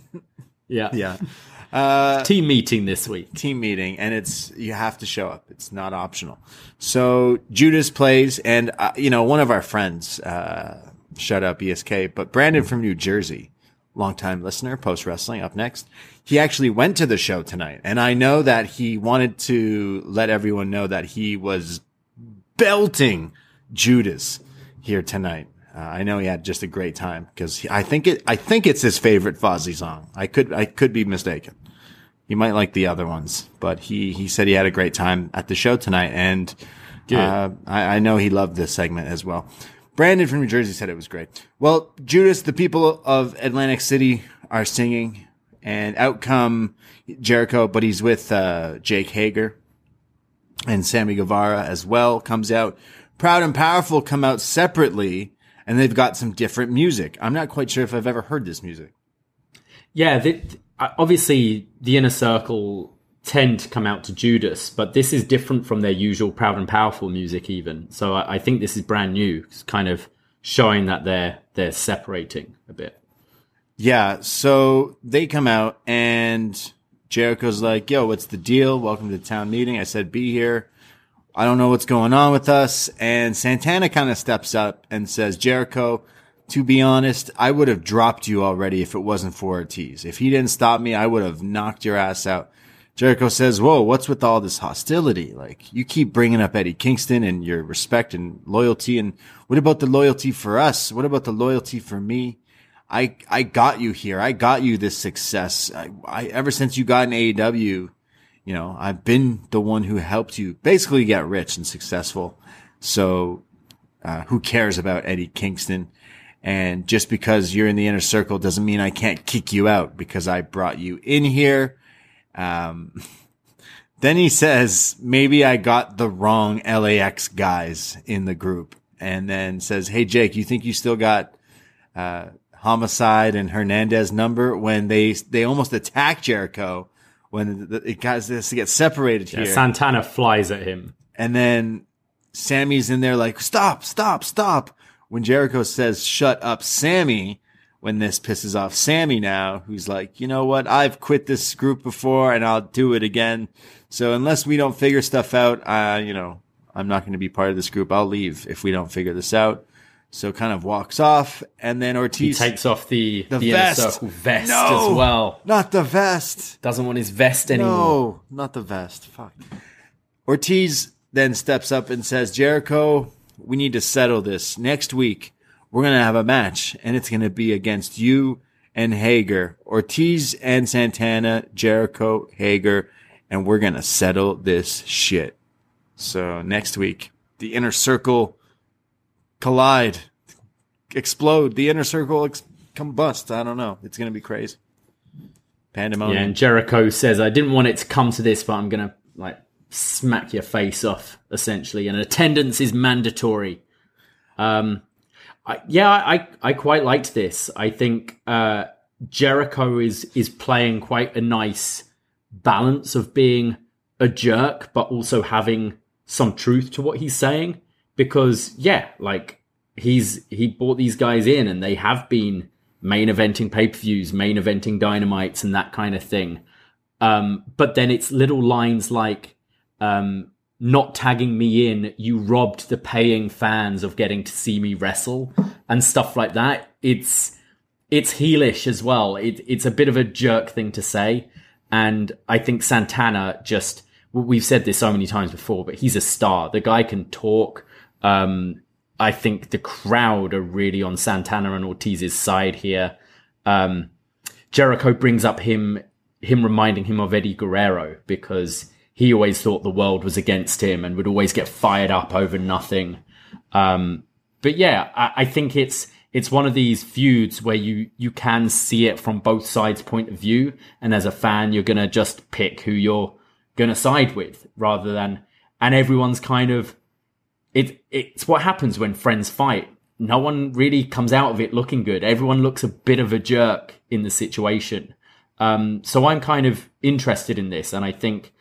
Speaker 6: Yeah,
Speaker 5: yeah. Uh,
Speaker 6: Team meeting this week.
Speaker 5: team meeting and it's you have to show up it's not optional so judas plays and uh, you know one of our friends uh shut up esk but brandon from new jersey longtime listener post wrestling up next he actually went to the show tonight and i know that he wanted to let everyone know that he was belting judas here tonight uh, I know he had just a great time because I think it. I think it's his favorite Fozzy song. I could. I could be mistaken. He might like the other ones, but he, he said he had a great time at the show tonight. And, uh, I, I know he loved this segment as well. Brandon from New Jersey said it was great. Well, Judas, the people of Atlantic City are singing and out come Jericho, but he's with, uh, Jake Hager and Sammy Guevara as well comes out. Proud and Powerful come out separately and they've got some different music. I'm not quite sure if I've ever heard this music.
Speaker 6: Yeah, the, uh, obviously the inner circle tend to come out to Judas, but this is different from their usual proud and powerful music. Even so, I, I think this is brand new. It's kind of showing that they're they're separating a bit.
Speaker 5: Yeah, so they come out and Jericho's like, "Yo, what's the deal? Welcome to the town meeting." I said, "Be here." I don't know what's going on with us. And Santana kind of steps up and says, "Jericho, to be honest, I would have dropped you already if it wasn't for Ortiz. If he didn't stop me, I would have knocked your ass out." Jericho says, "Whoa, what's with all this hostility? Like you keep bringing up Eddie Kingston and your respect and loyalty, and what about the loyalty for us? What about the loyalty for me?" I I got you here. I got you this success. I, I ever since you got in AEW, you know, I've been the one who helped you basically get rich and successful. So, uh, who cares about Eddie Kingston? And just because you're in the inner circle doesn't mean I can't kick you out because I brought you in here. Um, then he says, maybe I got the wrong LAX guys in the group and then says, Hey, Jake, you think you still got, uh, Homicide and Hernandez number when they, they almost attack Jericho when the, it guys this to get separated
Speaker 6: Yeah,
Speaker 5: here.
Speaker 6: Santana flies at him.
Speaker 5: and then Sammy's in there like, stop, stop, stop. When Jericho says, shut up, Sammy, when this pisses off Sammy now, who's like, you know what? I've quit this group before and I'll do it again. So unless we don't figure stuff out, uh, you know, I'm not going to be part of this group. I'll leave if we don't figure this out. So kind of walks off, and then
Speaker 6: He
Speaker 5: Ortiz
Speaker 6: takes off the,
Speaker 5: the
Speaker 6: the,
Speaker 5: vest.
Speaker 6: vest
Speaker 5: No!
Speaker 6: as well.
Speaker 5: Not the vest.
Speaker 6: Doesn't want his vest anymore.
Speaker 5: No, not the vest. Fuck. Ortiz then steps up and says, Jericho, we need to settle this. Next week, we're going to have a match, and it's going to be against you and Hager. Ortiz and Santana, Jericho, Hager, and we're going to settle this shit. So next week, the inner circle collide, explode. The inner circle ex- combust. I don't know. It's going to be crazy. Pandemonium.
Speaker 6: Yeah, and Jericho says, "I didn't want it to come to this, but I'm gonna like smack your face off, essentially. And attendance is mandatory." Um, I, yeah, I I quite liked this. I think uh, Jericho is is playing quite a nice balance of being a jerk, but also having some truth to what he's saying. Because yeah, like he's he brought these guys in, and they have been main eventing pay per views, main eventing dynamites, and that kind of thing. Um, but then it's little lines like um, not tagging me in, you robbed the paying fans of getting to see me wrestle and stuff like that. It's it's heelish as well. It, it's a bit of a jerk thing to say, and I think Santana just we've said this so many times before, but he's a star. The guy can talk. Um, I think the crowd are really on Santana and Ortiz's side here. Um, Jericho brings up him him reminding him of Eddie Guerrero because he always thought the world was against him and would always get fired up over nothing. Um, but yeah, I, I think it's it's one of these feuds where you you can see it from both sides' point of view, and as a fan, you're gonna just pick who you're gonna side with rather than and everyone's kind of it it's what happens when friends fight. No one really comes out of it looking good. Everyone looks a bit of a jerk in the situation. Um, so I'm kind of interested in this, and I think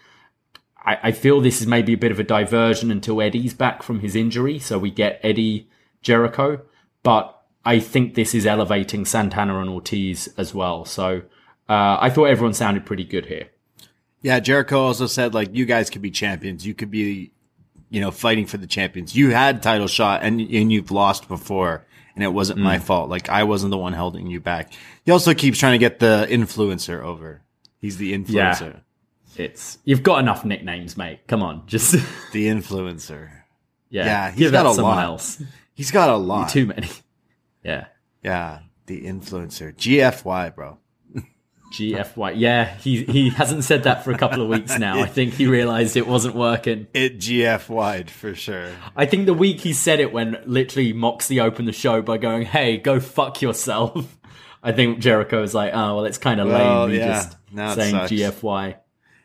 Speaker 6: I, I feel this is maybe a bit of a diversion until Eddie's back from his injury, so we get Eddie Jericho. But I think this is elevating Santana and Ortiz as well. So uh, I thought everyone sounded pretty good here.
Speaker 5: Yeah, Jericho also said like you guys could be champions. You could be, you know, fighting for the champions. You had title shot and and you've lost before, and it wasn't my mm. fault. Like I wasn't the one holding you back. He also keeps trying to get the influencer over. He's the influencer. Yeah.
Speaker 6: It's you've got enough nicknames, mate. Come on, just
Speaker 5: The influencer.
Speaker 6: yeah,
Speaker 5: Yeah, he's
Speaker 6: give
Speaker 5: got a lot.
Speaker 6: else.
Speaker 5: He's got a lot.
Speaker 6: Too many. Yeah.
Speaker 5: Yeah, the influencer. GFY, bro.
Speaker 6: GFY. Yeah, he he hasn't said that for a couple of weeks now. I think he realized it wasn't working.
Speaker 5: It GFY'd for sure.
Speaker 6: I think the week he said it when literally Moxie opened the show by going, "Hey, go fuck yourself." I think Jericho was like, "Oh, well, it's kind of
Speaker 5: Well,
Speaker 6: lame
Speaker 5: yeah.
Speaker 6: just
Speaker 5: Now
Speaker 6: saying
Speaker 5: sucks.
Speaker 6: GFY."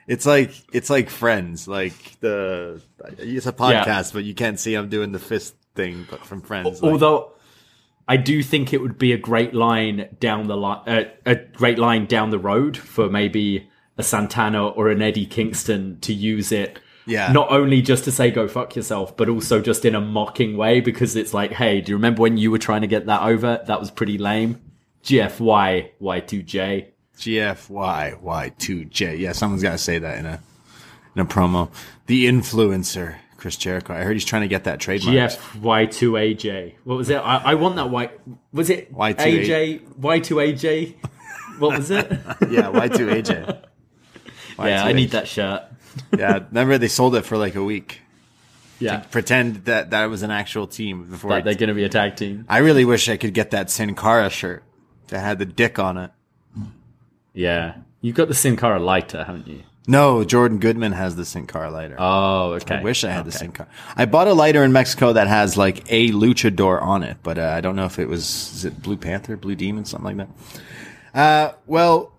Speaker 5: It's like it's like Friends, like the it's a podcast, but you can't see I'm doing the fist thing, but from Friends. like-
Speaker 6: Although I do think it would be a great line down the line, uh, a great line down the road for maybe a Santana or an Eddie Kingston to use it.
Speaker 5: Yeah.
Speaker 6: Not only just to say go fuck yourself, but also just in a mocking way because it's like, hey, do you remember when you were trying to get that over? That was pretty lame. GFY Y2J.
Speaker 5: GFY Y2J. Yeah, someone's got to say that in a in a promo. The influencer, Chris Jericho. I heard he's trying to get that trademark.
Speaker 6: GFY2AJ. What was it? I, I want that Y. Was it
Speaker 5: Y2A.
Speaker 6: AJ? Y2AJ? What was it?
Speaker 5: Yeah, Y2AJ.
Speaker 6: yeah, I need that shirt.
Speaker 5: yeah, remember they sold it for like a week.
Speaker 6: Yeah.
Speaker 5: Pretend that that was an actual team before.
Speaker 6: Like they're going to be a tag team.
Speaker 5: I really wish I could get that Sin Cara shirt that had the dick on it.
Speaker 6: Yeah. You've got the Sin Cara lighter, haven't you?
Speaker 5: No, Jordan Goodman has the Sin Car lighter.
Speaker 6: Oh, okay.
Speaker 5: I wish I had the
Speaker 6: Okay.
Speaker 5: Car. I bought a lighter in Mexico that has like a luchador on it, but uh, I don't know if it was is it Blue Panther, Blue Demon, something like that. Uh, well,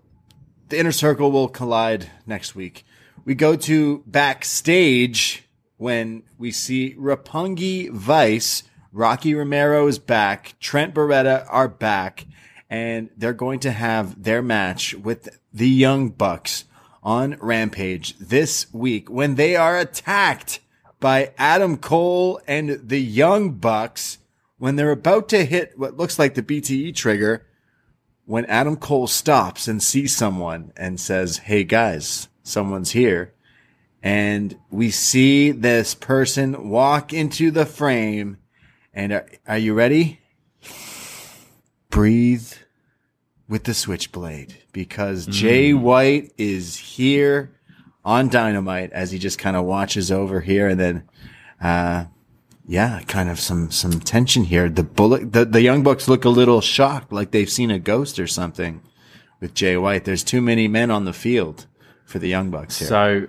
Speaker 5: the inner circle will collide next week. We go to backstage when we see Roppongi Vice, Rocky Romero is back, Trent Beretta are back, and they're going to have their match with the Young Bucks on Rampage this week when they are attacked by Adam Cole and the Young Bucks when they're about to hit what looks like the BTE trigger. When Adam Cole stops and sees someone and says, Hey guys, someone's here. And we see this person walk into the frame. And are, are you ready? Breathe with the switchblade because Jay White is here on Dynamite as he just kind of watches over here and then, uh, yeah, kind of some, some tension here. The bullet, the, the Young Bucks look a little shocked, like they've seen a ghost or something with Jay White. There's too many men on the field for the Young Bucks here.
Speaker 6: So,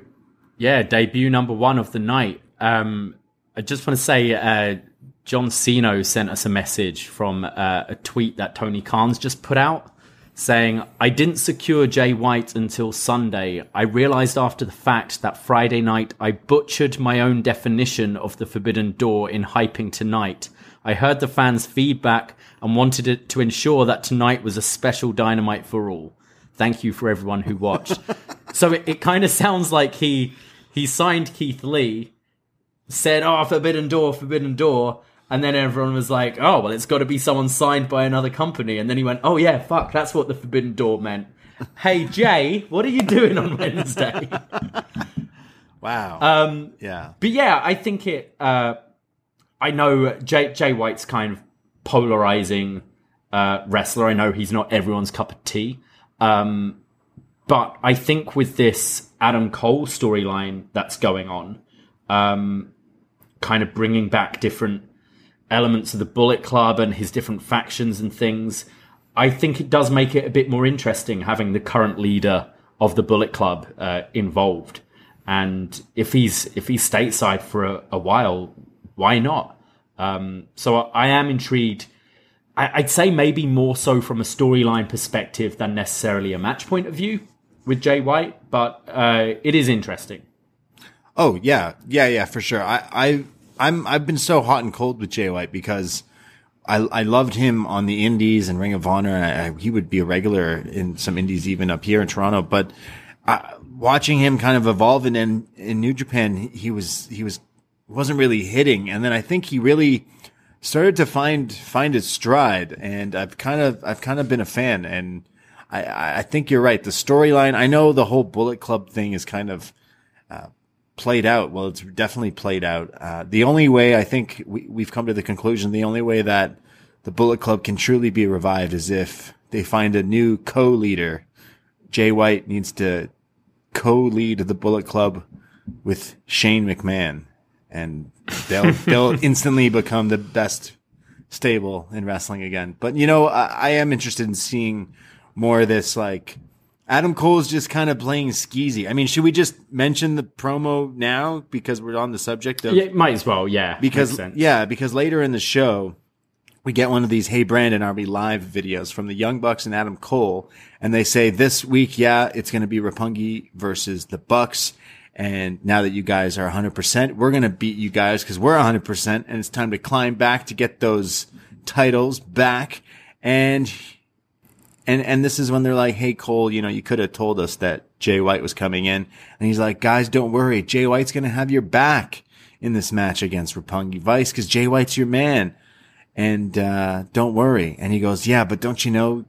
Speaker 6: yeah, debut number one of the night. Um, I just want to say, uh, John Cena sent us a message from uh, a tweet that Tony Khan's just put out saying, I didn't secure Jay White until Sunday. I realized after the fact that Friday night I butchered my own definition of the Forbidden Door in hyping tonight. I heard the fans' feedback and wanted it to ensure that tonight was a special dynamite for all. Thank you for everyone who watched. so it, it kind of sounds like he he signed Keith Lee, said, "Oh, Forbidden Door, Forbidden Door," and then everyone was like, "Oh, well, it's got to be someone signed by another company." And then he went, "Oh yeah, fuck, that's what the Forbidden Door meant." Hey Jay, what are you doing on Wednesday?
Speaker 5: wow.
Speaker 6: Um,
Speaker 5: yeah.
Speaker 6: but yeah, I think it. Uh, I know Jay, Jay White's kind of polarizing uh, wrestler. I know he's not everyone's cup of tea. Um, but I think with this Adam Cole storyline that's going on, um, kind of bringing back different elements of the Bullet Club and his different factions and things, I think it does make it a bit more interesting having the current leader of the Bullet Club uh, involved. And if he's if he's stateside for a, a while, why not? Um, so I, I am intrigued. I, I'd say maybe more so from a storyline perspective than necessarily a match point of view with Jay White, but uh, it is interesting.
Speaker 5: Oh yeah, yeah, yeah, for sure. I, I, I'm, I've been so hot and cold with Jay White because I, I loved him on the Indies and Ring of Honor, and I, he would be a regular in some Indies even up here in Toronto. But uh, watching him kind of evolve, and then in New Japan, he was he was wasn't really hitting, and then I think he really started to find find his stride, and I've kind of I've kind of been a fan, and I I think you're right. The storyline, I know the whole Bullet Club thing is kind of played out. Well, it's definitely played out. Uh, the only way I think we, we've come to the conclusion, the only way that the Bullet Club can truly be revived is if they find a new co-leader. Jay White needs to co-lead the Bullet Club with Shane McMahon, and they'll they'll instantly become the best stable in wrestling again. But you know, I, I am interested in seeing more of this like Adam Cole's just kind of playing skeezy. I mean, should we just mention the promo now because we're on the subject of
Speaker 6: Yeah, might as well. Yeah,
Speaker 5: because yeah, because later in the show we get one of these "Hey Brandon, are we live?" videos from the Young Bucks and Adam Cole, and they say this week, yeah, it's going to be Roppongi versus the Bucks. And now that you guys are 100%, we're going to beat you guys because we're 100% and it's time to climb back to get those titles back. And and and this is when they're like, "Hey Cole, you know, you could have told us that Jay White was coming in." And he's like, "Guys, don't worry. Jay White's going to have your back in this match against Roppongi Vice cuz Jay White's your man." And uh don't worry. And he goes, "Yeah, but don't you know,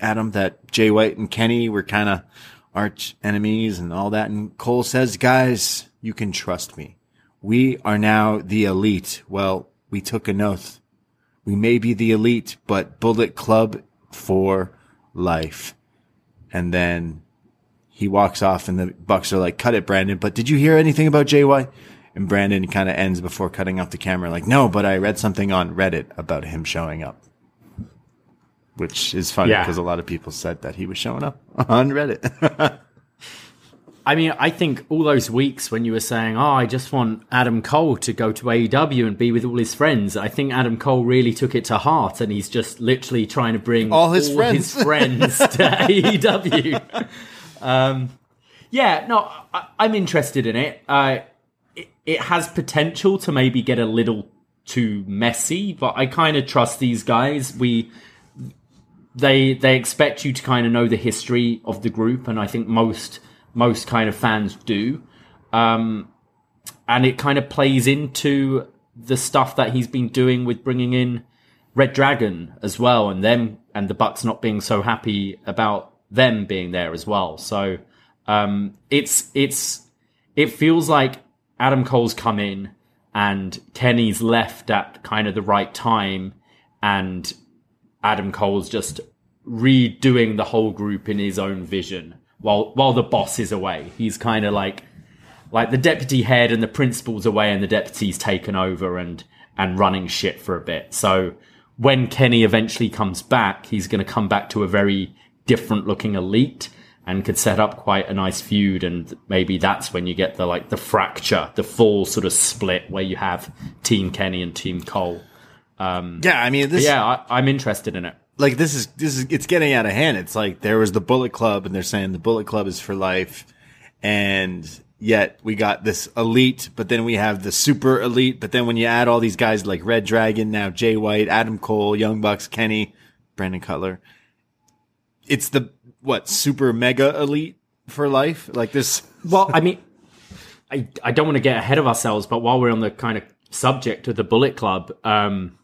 Speaker 5: Adam, that Jay White and Kenny were kind of arch enemies and all that?" And Cole says, "Guys, you can trust me. We are now the elite. Well, we took an oath. We may be the elite, but Bullet Club for life. And then he walks off and the Bucks are like, cut it, Brandon. But did you hear anything about JY? And Brandon kind of ends before cutting off the camera like, no, but I read something on Reddit about him showing up. Which is funny
Speaker 6: Yeah.
Speaker 5: because a lot of people said that he was showing up on Reddit.
Speaker 6: I mean, I think all those weeks when you were saying, "Oh, I just want Adam Cole to go to AEW and be with all his friends," I think Adam Cole really took it to heart, and he's just literally trying to bring
Speaker 5: All his friends.
Speaker 6: his friends to AEW. Um, yeah, no, I, I'm interested in it. Uh, it. It has potential to maybe get a little too messy, but I kind of trust these guys. We they they expect you to kind of know the history of the group, and I think most most kind of fans do. Um, and it kind of plays into the stuff that he's been doing with bringing in Red Dragon as well, and them and the Bucks not being so happy about them being there as well. So um, it's it's it feels like Adam Cole's come in and Kenny's left at kind of the right time, and Adam Cole's just redoing the whole group in his own vision while while the boss is away. He's kind of like like the deputy head and the principal's away and the deputy's taken over and and running shit for a bit. So when Kenny eventually comes back, he's going to come back to a very different looking elite and could set up quite a nice feud and maybe that's when you get the like the fracture the full sort of split where you have team kenny and team cole um,
Speaker 5: yeah, I mean, this
Speaker 6: yeah I, i'm interested in it
Speaker 5: like this is this is it's getting out of hand. It's like there was the Bullet Club, and they're saying the Bullet Club is for life, and yet we got this elite, but then we have the super elite. But then when you add all these guys like Red Dragon, now Jay White, Adam Cole, Young Bucks, Kenny, Brandon Cutler, it's the what super mega elite for life. Like this,
Speaker 6: well i mean I, I don't want to get ahead of ourselves but while we're on the kind of subject of the bullet club um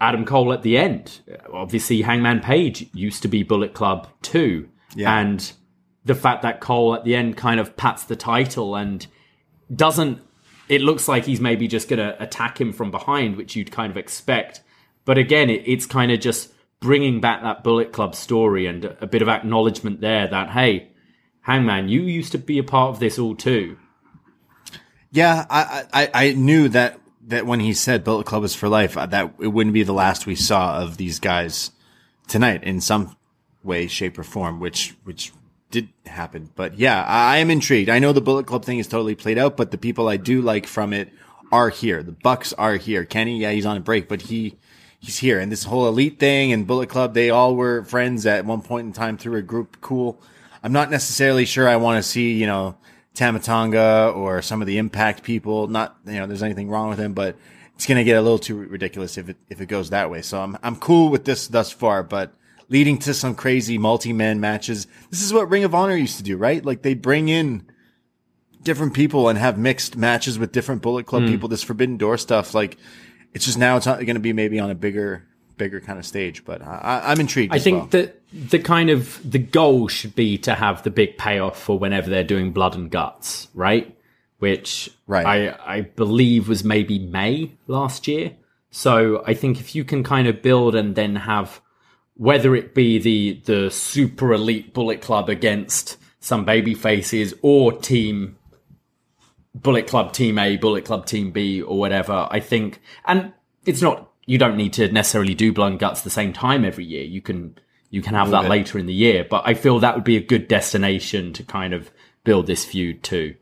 Speaker 6: adam cole at the end. Obviously hangman page used to be bullet club too.
Speaker 5: Yeah.
Speaker 6: and the fact that cole at the end kind of pats the title and doesn't it looks like he's maybe just going to attack him from behind which you'd kind of expect. But again it, it's kind of just bringing back that bullet club story and a bit of acknowledgement there that hey hangman you used to be a part of this all too.
Speaker 5: Yeah, I, I I knew that that when he said Bullet Club is for life, uh, that it wouldn't be the last we saw of these guys tonight in some way, shape, or form, which which did happen. But yeah, I, am intrigued. I know the Bullet Club thing is totally played out, but the people I do like from it are here. The Bucks are here. Kenny, yeah, he's on a break, but he he's here. And this whole elite thing and Bullet Club, they all were friends at one point in time through a group. Cool. I'm not necessarily sure I want to see, you know, Tama Tonga or some of the impact people. Not, you know, there's anything wrong with him, but it's going to get a little too ridiculous if it, if it goes that way. So I'm, I'm cool with this thus far, but leading to some crazy multi-man matches. This is what Ring of Honor used to do, right? Like they bring in different people and have mixed matches with different Bullet Club hmm. people. This Forbidden Door stuff, like it's just now it's not going to be maybe on a bigger, bigger kind of stage. But I, I'm intrigued.
Speaker 6: I think
Speaker 5: well.
Speaker 6: that the kind of the goal should be to have the big payoff for whenever they're doing blood and guts, right? Which
Speaker 5: Right.
Speaker 6: I I believe was maybe May last year. So I think if you can kind of build and then have whether it be the the super elite Bullet Club against some baby faces or team Bullet Club Team A, Bullet Club Team B, or whatever. I think, and it's not you don't need to necessarily do Blood and Guts the same time every year. You can you can have that
Speaker 5: it.
Speaker 6: later in the year, but I feel that would be a good destination to kind of build this feud too.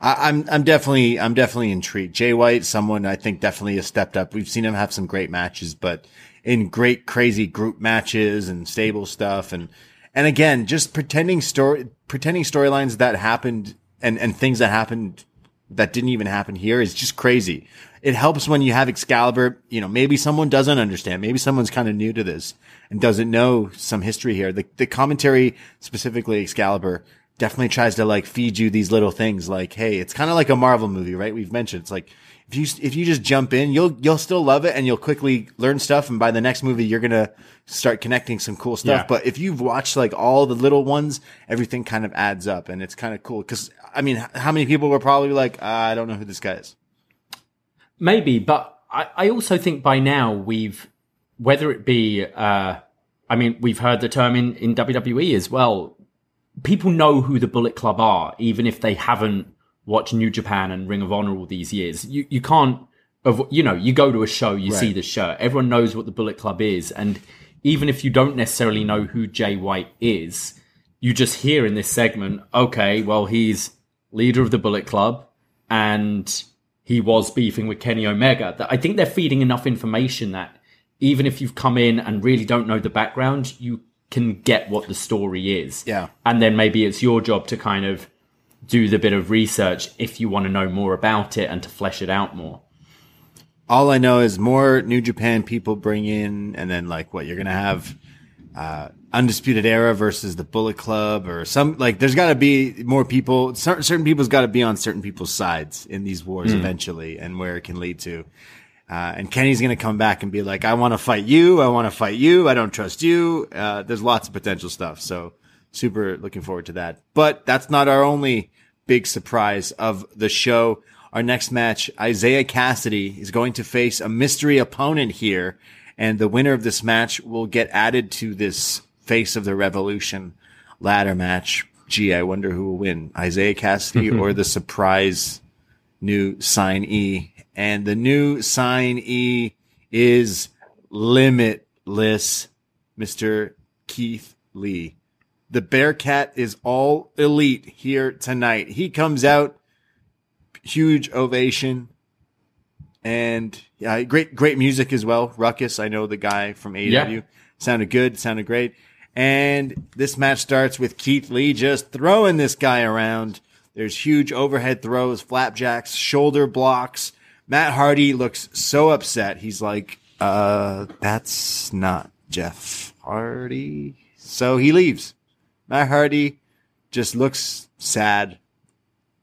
Speaker 5: I, I'm I'm definitely I'm definitely intrigued. Jay White, someone I think definitely has stepped up. We've seen him have some great matches, but in great crazy group matches and stable stuff, and and again, just pretending story pretending storylines that happened and and things that happened that didn't even happen here is just crazy. It helps when you have Excalibur. You know, maybe someone doesn't understand. Maybe someone's kind of new to this and doesn't know some history here. The the commentary specifically Excalibur definitely tries to like feed you these little things like, hey, it's kind of like a Marvel movie, right? We've mentioned it's like if you if you just jump in, you'll you'll still love it and you'll quickly learn stuff. And by the next movie, you're gonna start connecting some cool stuff.
Speaker 6: Yeah.
Speaker 5: But if you've watched like all the little ones, everything kind of adds up, and it's kind of cool. Because I mean, how many people were probably like, uh, I don't know who this guy is.
Speaker 6: Maybe, but I, I also think by now we've, whether it be, uh, I mean, we've heard the term in, in WWE as well. People know who the Bullet Club are, even if they haven't watched New Japan and Ring of Honor all these years. You, you can't, avo- you know, you go to a show, you see the shirt, everyone knows what the Bullet Club is. And even if you don't necessarily know who Jay White is, you just hear in this segment, okay, well, he's leader of the Bullet Club and he was beefing with Kenny Omega. That I think they're feeding enough information that even if you've come in and really don't know the background, you can get what the story is.
Speaker 5: Yeah.
Speaker 6: And then maybe it's your job to kind of do the bit of research if you want to know more about it and to flesh it out more.
Speaker 5: All I know is more New Japan people bring in, and then like what you're gonna have uh, Undisputed Era versus the Bullet Club or some like there's got to be more people. Certain, certain people's got to be on certain people's sides in these wars eventually, and where it can lead to. Uh, and Kenny's going to come back and be like, I want to fight you. I want to fight you. I don't trust you. Uh, there's lots of potential stuff. So super looking forward to that. But that's not our only big surprise of the show. Our next match, Isaiah Kassidy is going to face a mystery opponent here. And the winner of this match will get added to this face of the revolution ladder match. Gee, I wonder who will win, Isaiah Kassidy or the surprise new signee. And the new signee is limitless, Mr. Keith Lee. The Bearcat is all elite here tonight. He comes out, huge ovation, and yeah, great, great music as well. Ruckus, I know the guy from AEW.
Speaker 6: Yeah.
Speaker 5: Sounded good, sounded great. And this match starts with Keith Lee just throwing this guy around. There's huge overhead throws, flapjacks, shoulder blocks. Matt Hardy looks so upset. He's like, uh, that's not Jeff Hardy. So he leaves. Matt Hardy just looks sad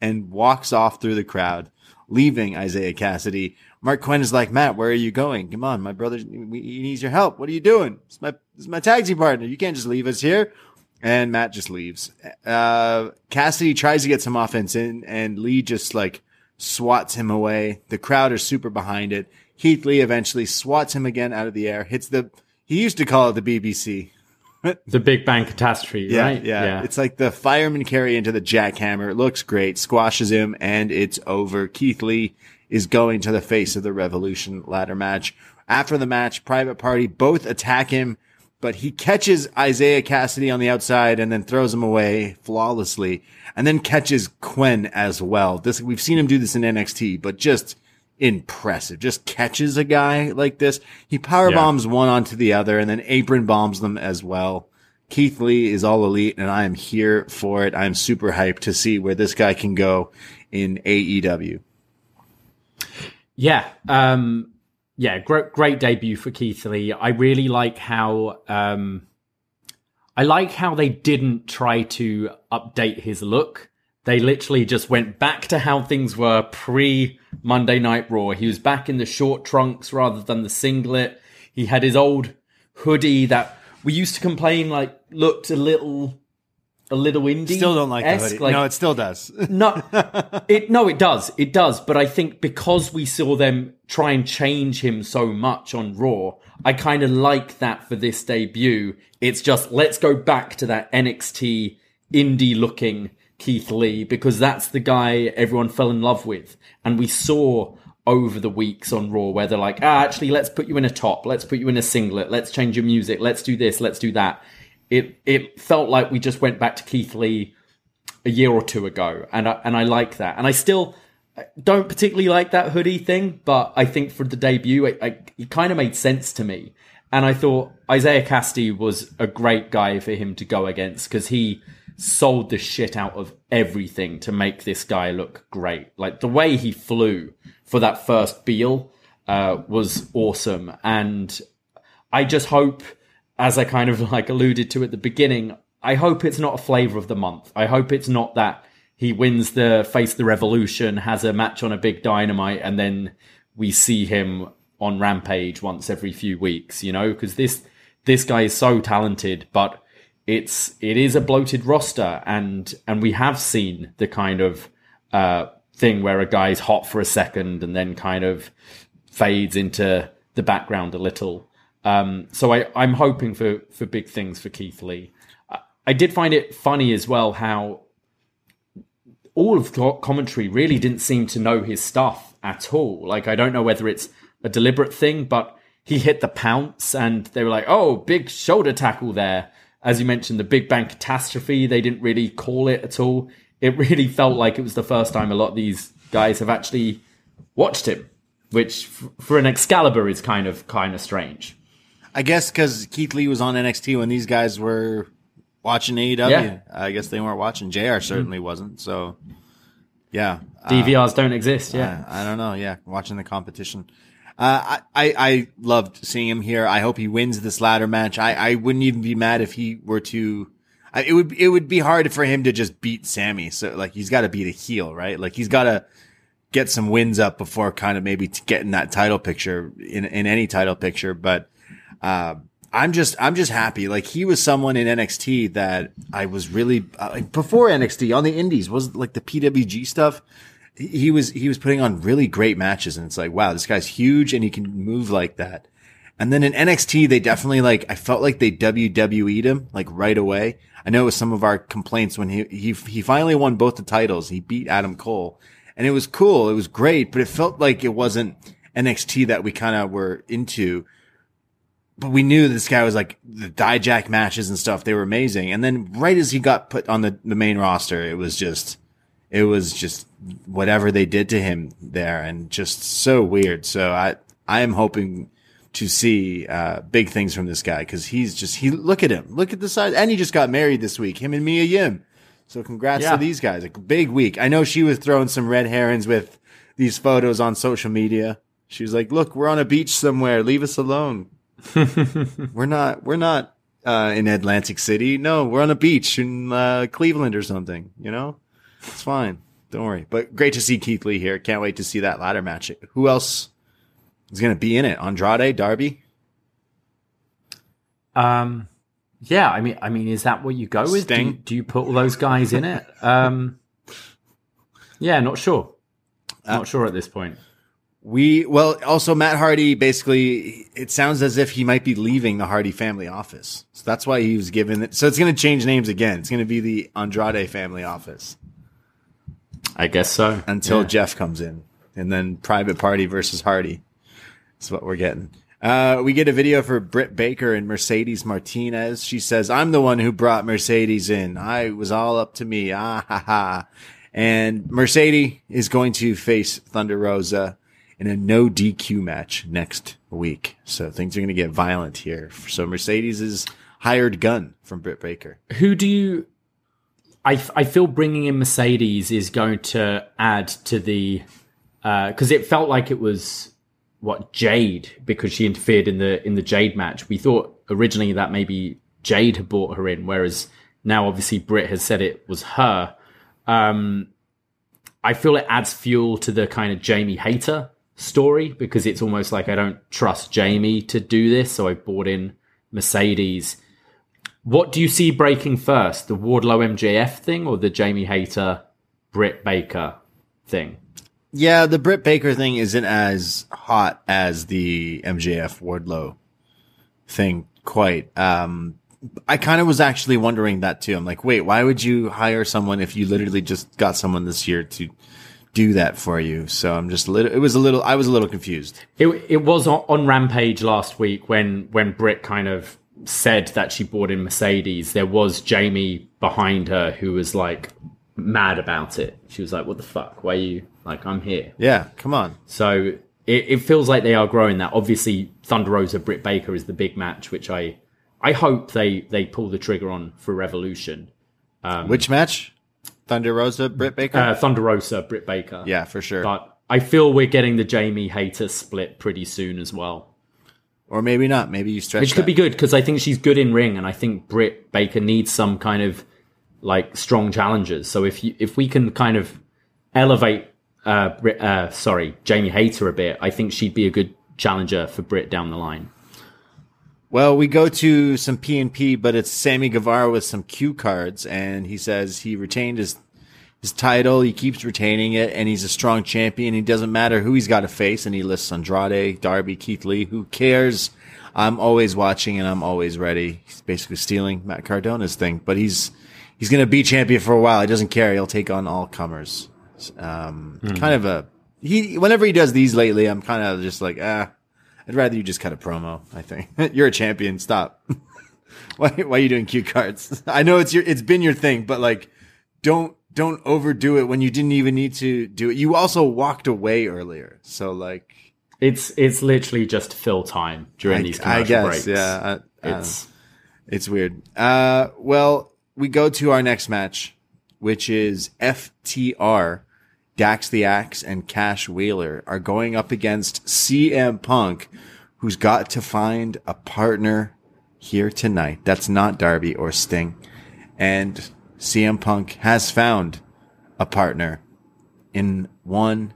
Speaker 5: and walks off through the crowd, leaving Isaiah Kassidy. Marq Quen is like, Matt, where are you going? Come on, my brother, he needs your help. What are you doing? It's my, it's my tag team partner. You can't just leave us here. And Matt just leaves. Uh, Kassidy tries to get some offense in and Lee just like swats him away. The crowd are super behind it. Keith Lee eventually swats him again out of the air, hits the, he used to call it the BBC.
Speaker 6: The Big Bang catastrophe,
Speaker 5: Yeah,
Speaker 6: right?
Speaker 5: yeah, It's like the fireman carry into the jackhammer. It looks great. Squashes him, and it's over. Keith Lee is going to the face of the Revolution ladder match. After the match, Private Party both attack him, but he catches Isaiah Kassidy on the outside and then throws him away flawlessly, and then catches Quen as well. This we've seen him do this in NXT, but just impressive. Just catches a guy like this. He power
Speaker 6: Yeah.
Speaker 5: bombs one onto the other and then apron bombs them as well. Keith Lee is all elite and I am here for it. I'm super hyped to see where this guy can go in AEW.
Speaker 6: Yeah. Um, yeah. Great, great debut for Keith Lee. I really like how, um, I like how they didn't try to update his look. They literally just went back to how things were pre Monday Night Raw. He was back in the short trunks rather than the singlet. He had his old hoodie that we used to complain like looked a little, a little indie.
Speaker 5: Still don't like the hoodie. no, it still does.
Speaker 6: No, it no, it does, it does. But I think because we saw them try and change him so much on Raw, I kind of like that for this debut. It's just let's go back to that NXT indie looking Keith Lee because that's the guy everyone fell in love with, and we saw over the weeks on Raw where they're like, ah, actually, let's put you in a top, let's put you in a singlet, let's change your music, let's do this, let's do that. It it felt like we just went back to Keith Lee a year or two ago, and I, and I like that. And I still don't particularly like that hoodie thing, but I think for the debut, it, I, it kind of made sense to me. And I thought Isaiah Kassidy was a great guy for him to go against because he sold the shit out of everything to make this guy look great. Like the way he flew for that first Beal uh, was awesome, and I just hope, as I kind of like alluded to at the beginning, I hope it's not a flavor of the month. I hope it's not that he wins the face the revolution, has a match on a big dynamite, and then we see him on Rampage once every few weeks, you know, because this this guy is so talented, but it's it is a bloated roster, and and we have seen the kind of uh, thing where a guy's hot for a second and then kind of fades into the background a little. Um, so I, I'm hoping for for big things for Keith Lee. I, did find it funny as well how all of co- commentary really didn't seem to know his stuff at all. Like I don't know whether it's a deliberate thing, but he hit the pounce and they were like, "Oh, big shoulder tackle there." As you mentioned, the Big Bang catastrophe, they didn't really call it at all. It really felt like it was the first time a lot of these guys have actually watched him, which for an Excalibur is kind of kind of strange.
Speaker 5: I guess because Keith Lee was on NXT when these guys were watching AEW.
Speaker 6: Yeah.
Speaker 5: I guess they weren't watching. JR certainly wasn't. So, yeah. Uh,
Speaker 6: DVRs don't exist, yeah.
Speaker 5: I, I don't know. Yeah, watching the competition. Uh, I, I, I loved seeing him here. I hope he wins this ladder match. I, I wouldn't even be mad if he were to, I, it would, it would be hard for him to just beat Sammy. So like, he's got to beat a heel, right? Like he's got to get some wins up before kind of maybe getting that title picture in, in any title picture. But, uh, I'm just, I'm just happy. Like he was someone in NXT that I was really, uh, before NXT on the indies was like the PWG stuff he was he was putting on really great matches and it's like wow this guy's huge and he can move like that. And then in NXT they definitely like I felt like they WWE'd him like right away. I know it was some of our complaints when he he he finally won both the titles. He beat Adam Cole and it was cool. It was great but it felt like it wasn't NXT that we kind of were into but we knew this guy was like the Dijak matches and stuff they were amazing and then right as he got put on the the main roster it was just it was just whatever they did to him there and just so weird. So I, I am hoping to see, uh, big things from this guy because he's just, he, look at him, look at the size. And he just got married this week, him and Mia Yim. So congrats
Speaker 6: Yeah.
Speaker 5: to these guys. A big week. I know she was throwing some red herrings with these photos on social media. She was like, look, we're on a beach somewhere. Leave us alone. We're not, we're not, uh, in Atlantic City. No, we're on a beach in, uh, Cleveland or something, you know? It's fine. Don't worry. But great to see Keith Lee here. Can't wait to see that ladder match. Who else is going to be in it? Andrade, Darby?
Speaker 6: Um, yeah, I mean, I mean, is that what you go with? Do you, do you put all those guys in it? Um, yeah, not sure. Not sure at this point.
Speaker 5: We, well, also Matt Hardy, basically, it sounds as if he might be leaving the Hardy family office. So that's why he was given it. So it's going to change names again. It's going to be the Andrade family office
Speaker 6: I guess so.
Speaker 5: until
Speaker 6: Yeah.
Speaker 5: Jeff comes in. And then Private Party versus Hardy. That's what we're getting. Uh, we get a video for Britt Baker and Mercedes Martinez. She says, I'm the one who brought Mercedes in. I was all up to me. Ah, ha, ha. And Mercedes is going to face Thunder Rosa in a no DQ match next week. So things are going to get violent here. So Mercedes is hired gun from Britt Baker.
Speaker 6: Who do you? I, I feel bringing in Mercedes is going to add to the because it felt like it was what Jade because she interfered in the in the Jade match. We thought originally that maybe Jade had brought her in, whereas now obviously Britt has said it was her. Um, I feel it adds fuel to the kind of Jamie Hayter story because it's almost like I don't trust Jamie to do this, so I brought in Mercedes. What do you see breaking first, the Wardlow MJF thing or the Jamie Hayter Britt Baker thing?
Speaker 5: Yeah, the Britt Baker thing isn't as hot as the MJF Wardlow thing quite. Um, I kind of was actually wondering that too. I'm like, wait, why would you hire someone if you literally just got someone this year to do that for you? So I'm just a little, it was a little, I was a little confused.
Speaker 6: It it was on, on Rampage last week when when Britt kind of said that she bought in Mercedes. There was Jamie behind her who was like mad about it. She was like, "What the fuck? Why are you like? I'm here."
Speaker 5: Yeah, come on.
Speaker 6: So it, it feels like they are growing that. Obviously, Thunder Rosa Britt Baker is the big match, which I I hope they they pull the trigger on for Revolution.
Speaker 5: Um, which match? Thunder Rosa, Britt Baker?
Speaker 6: Uh, Thunder Rosa Britt Baker.
Speaker 5: yeah, for sure.
Speaker 6: But I feel we're getting the Jamie Hayter split pretty soon as well.
Speaker 5: or maybe not. Maybe you stretch
Speaker 6: Which could
Speaker 5: that.
Speaker 6: be good because I think she's good in ring, and I think Britt Baker needs some kind of like strong challengers. So if you if we can kind of elevate, uh, Brit, uh, sorry, Jamie Hayter a bit, I think she'd be a good challenger for Britt down the line.
Speaker 5: Well, we go to some P and P, but it's Sammy Guevara with some cue cards, and he says he retained his his title. He keeps retaining it, and he's a strong champion. He doesn't matter who he's got to face, and he lists Andrade, Darby, Keith Lee. Who cares? I'm always watching, and I'm always ready. He's basically stealing Matt Cardona's thing, but he's he's going to be champion for a while. He doesn't care. He'll take on all comers. Um, kind of a he. Whenever he does these lately, I'm kind of just like ah. I'd rather you just cut a promo. I think you're a champion. Stop. why, why are you doing cue cards? I know it's your, it's been your thing, but like, don't, don't overdo it when you didn't even need to do it. You also walked away earlier. So like,
Speaker 6: It's it's literally just fill time during
Speaker 5: I,
Speaker 6: these
Speaker 5: I guess,
Speaker 6: breaks.
Speaker 5: yeah, I,
Speaker 6: it's
Speaker 5: It's weird. Uh, well, we go to our next match, which is FTR Dax the Axe and Cash Wheeler are going up against CM Punk, who's got to find a partner here tonight. That's not Darby or Sting. And CM Punk has found a partner in one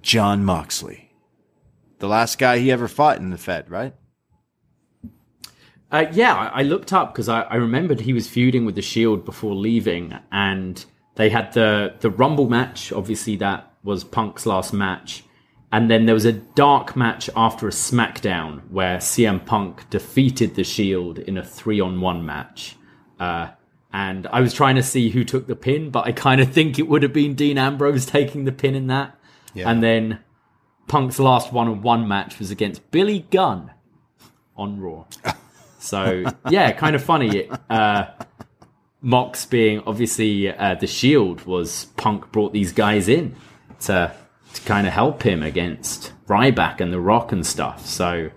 Speaker 5: Jon Moxley. The last guy he ever fought in the Fed, right?
Speaker 6: Uh, yeah, I, looked up because I, I remembered he was feuding with the Shield before leaving, and they had the the Rumble match. Obviously, that was Punk's last match, and then there was a dark match after a SmackDown where CM Punk defeated the Shield in a three on one match. Uh, and I was trying to see who took the pin, but I kind of think it would have been Dean Ambrose taking the pin in that.
Speaker 5: Yeah.
Speaker 6: And then Punk's last one on one match was against Billy Gunn on Raw. So yeah, kind of funny. Uh, Mox being obviously uh, the Shield was Punk brought these guys in to to kind of help him against Ryback and The Rock and stuff. So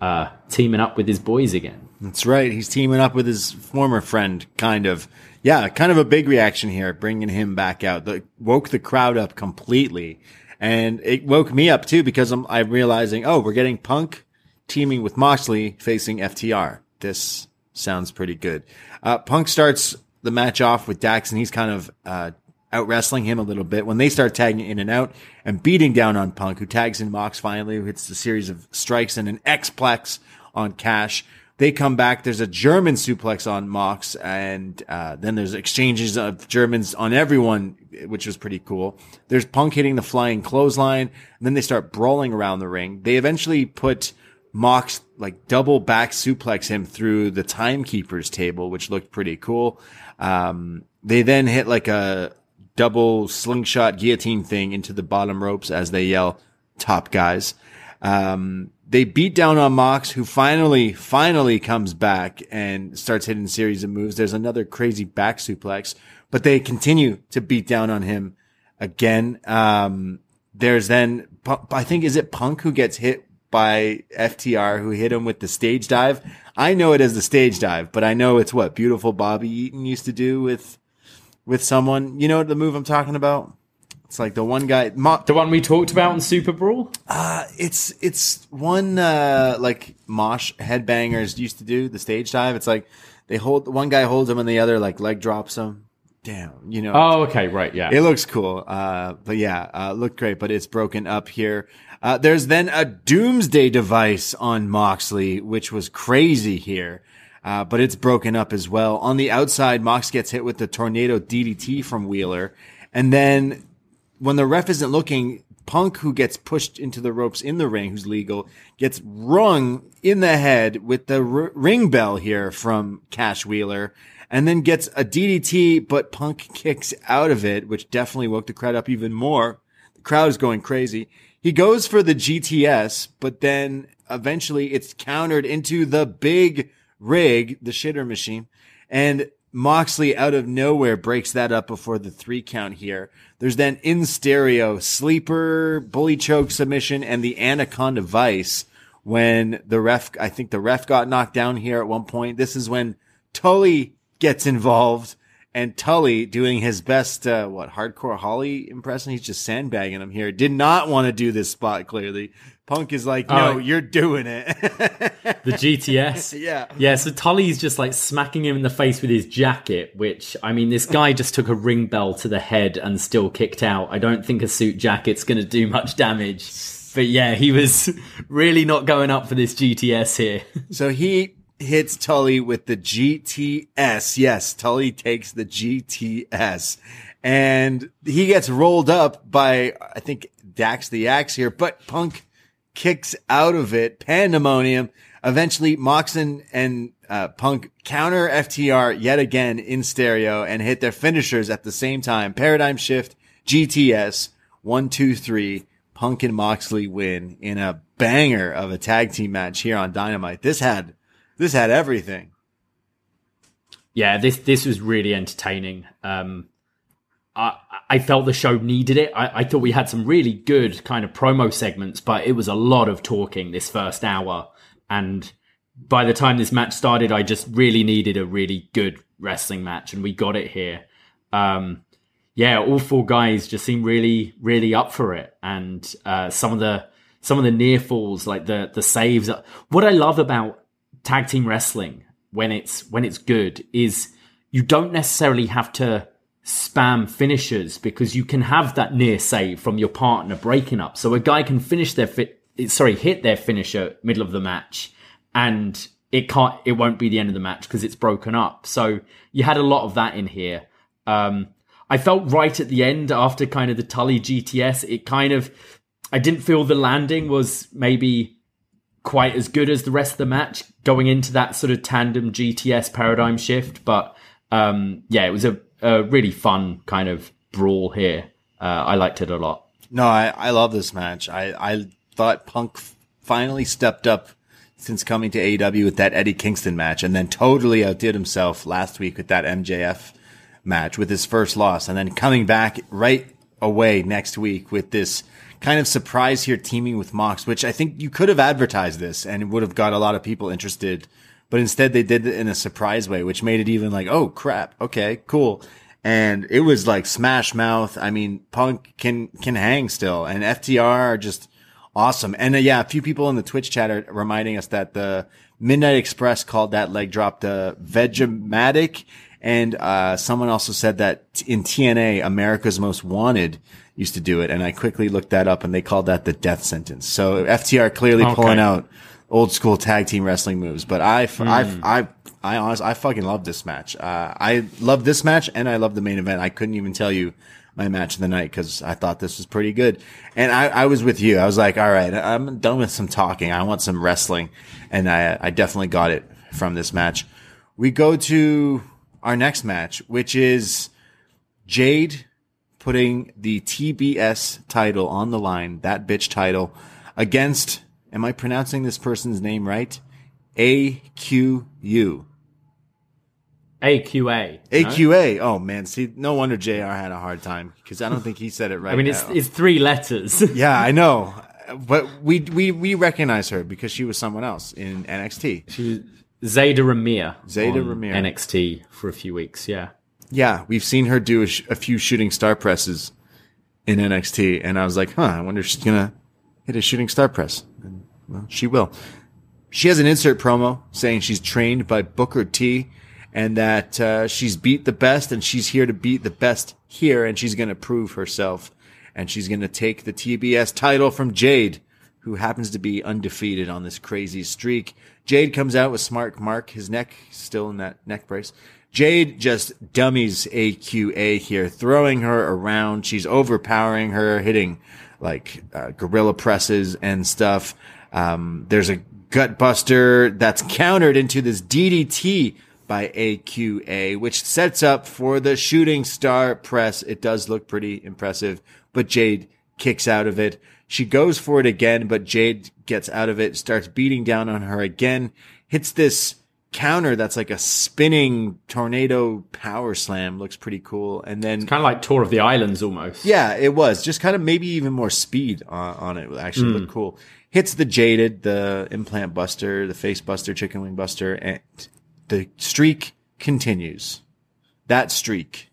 Speaker 6: uh, teaming up with his boys again.
Speaker 5: That's right. He's teaming up with his former friend, kind of. Yeah, kind of a big reaction here, bringing him back out. The, woke the crowd up completely. And it woke me up too because I'm, I'm realizing, oh, we're getting Punk teaming with Moxley facing FTR. This sounds pretty good. Uh, Punk starts the match off with Dax and he's kind of, uh, out wrestling him a little bit when they start tagging in and out and beating down on Punk, who tags in Mox finally, who hits the series of strikes and an X-plex on Cash. They come back. There's a German suplex on Mox, and uh, then there's exchanges of Germans on everyone, which was pretty cool. There's Punk hitting the flying clothesline, and then they start brawling around the ring. They eventually put Mox like double back suplex him through the timekeeper's table, which looked pretty cool. Um, they then hit like a double slingshot guillotine thing into the bottom ropes as they yell top guys. Um, they beat down on Mox, who finally, finally comes back and starts hitting series of moves. There's another crazy back suplex, but they continue to beat down on him again. Um, there's then, I think, is it Punk who gets hit by FTR, who hit him with the stage dive? I know it as the stage dive, but I know it's what beautiful Bobby Eaton used to do with, with someone. You know the move I'm talking about? It's like the one guy, Mo-
Speaker 6: The one we talked about in Super Brawl?
Speaker 5: uh, it's it's one uh like mosh headbangers used to do the stage dive. It's like they hold one guy holds him and the other like leg drops him down. You know,
Speaker 6: Oh, okay, right, yeah.
Speaker 5: it looks cool. Uh, but yeah, uh, looked great, but it's broken up here. Uh, there's then a doomsday device on Moxley, which was crazy here. Uh, but it's broken up as well. On the outside, Mox gets hit with the tornado DDT from Wheeler. And then when the ref isn't looking, Punk, who gets pushed into the ropes in the ring, who's legal, gets rung in the head with the r- ring bell here from Cash Wheeler, and then gets a DDT, but Punk kicks out of it, which definitely woke the crowd up even more. The crowd is going crazy. He goes for the GTS, but then eventually it's countered into the big rig, the Shatter Machine, and Moxley out of nowhere breaks that up before the three count here. There's then in stereo sleeper, bully choke submission, and the anaconda vice when the ref, I think the ref got knocked down here at one point. This is when Tully gets involved and Tully doing his best, uh, what, hardcore Holly impression. He's just sandbagging him here. Did not want to do this spot clearly. Punk is like, no,
Speaker 6: Oh.
Speaker 5: you're doing it.
Speaker 6: The GTS.
Speaker 5: Yeah.
Speaker 6: Yeah, so Tully's just like smacking him in the face with his jacket, which, I mean, this guy just took a ring bell to the head and still kicked out. I don't think a suit jacket's going to do much damage. But yeah, he was really not going up for this GTS here.
Speaker 5: So he hits Tully with the GTS. Yes, Tully takes the GTS and he gets rolled up by, I think, Dax the Axe here, but Punk kicks out of it. Pandemonium. Eventually, Moxon and uh, Punk counter FTR yet again in stereo and hit their finishers at the same time. Paradigm shift, GTS, one, two, three. Punk and Moxley win in a banger of a tag team match here on Dynamite. This had, this had everything.
Speaker 6: yeah, this this was really entertaining. Um, I I felt the show needed it. I, I thought we had some really good kind of promo segments, but it was a lot of talking this first hour. And by the time this match started, I just really needed a really good wrestling match, and we got it here. Um, yeah, all four guys just seem really, really up for it. And uh, some of the some of the near falls, like the the saves. What I love about tag team wrestling when it's when it's good is you don't necessarily have to spam finishers because you can have that near save from your partner breaking up. So a guy can finish their fit, sorry, hit their finisher middle of the match and it can't, it won't be the end of the match because it's broken up. So you had a lot of that in here. Um, I felt right at the end after kind of the Tully GTS. It kind of, I didn't feel the landing was maybe quite as good as the rest of the match going into that sort of tandem GTS paradigm shift. But um, yeah, it was a, a really fun kind of brawl here. Uh, I liked it a lot.
Speaker 5: No, I, I love this match. I, I thought Punk finally stepped up since coming to AEW with that Eddie Kingston match and then totally outdid himself last week with that MJF match with his first loss and then coming back right away next week with this kind of surprise here teaming with Mox, which I think you could have advertised this and would have got a lot of people interested. But instead they did it in a surprise way, which made it even like, oh crap. Okay, cool. And it was like smash mouth. I mean, Punk can, can hang still and FTR are just awesome. And uh, yeah, a few people in the Twitch chat are reminding us that the Midnight Express called that leg drop the Vegematic. And, uh, someone also said that in TNA, America's Most Wanted used to do it. And I quickly looked that up and they called that the death sentence. So FTR clearly
Speaker 6: Okay.
Speaker 5: pulling out old school tag team wrestling moves. But I,
Speaker 6: Hmm.
Speaker 5: I, I, I honestly, I fucking love this match. Uh, I love this match and I love the main event. I couldn't even tell you my match of the night because I thought this was pretty good. And I, I was with you. I was like, all right, I'm done with some talking. I want some wrestling. And I, I definitely got it from this match. We go to our next match, which is Jade putting the TBS title on the line, that bitch title, against, am I pronouncing this person's name right? AQU.
Speaker 6: AQA. no?
Speaker 5: Oh man, see, no wonder JR had a hard time because I don't think he said it right.
Speaker 6: I mean, it's
Speaker 5: now.
Speaker 6: it's three letters.
Speaker 5: yeah, I know, but we we we recognize her because she was someone else in NXT.
Speaker 6: She Zayda
Speaker 5: Ramier.
Speaker 6: Zayda on
Speaker 5: Ramier.
Speaker 6: NXT for a few weeks. Yeah.
Speaker 5: Yeah, we've seen her do a, sh- a few shooting star presses in NXT, and I was like, huh, I wonder if she's gonna hit a shooting star press. And, well, she will. She has an insert promo saying she's trained by Booker T, and that uh, she's beat the best, and she's here to beat the best here, and she's gonna prove herself, and she's gonna take the TBS title from Jade, who happens to be undefeated on this crazy streak. Jade comes out with Smart Mark, his neck still in that neck brace. Jade just dummies AQA here, throwing her around. She's overpowering her, hitting like uh, gorilla presses and stuff. Um, there's a gut buster that's countered into this DDT by AQA, which sets up for the shooting star press. It does look pretty impressive, but Jade kicks out of it. She goes for it again, but Jade gets out of it, starts beating down on her again, hits this counter that's like a spinning tornado power slam. Looks pretty cool. And then
Speaker 6: Kind of like Tour of the Islands almost.
Speaker 5: yeah, it was just kind of maybe even more speed on, on it. Actually, looked hmm. cool. Hits the jaded, the implant buster, the face buster, chicken wing buster, and the streak continues. That streak.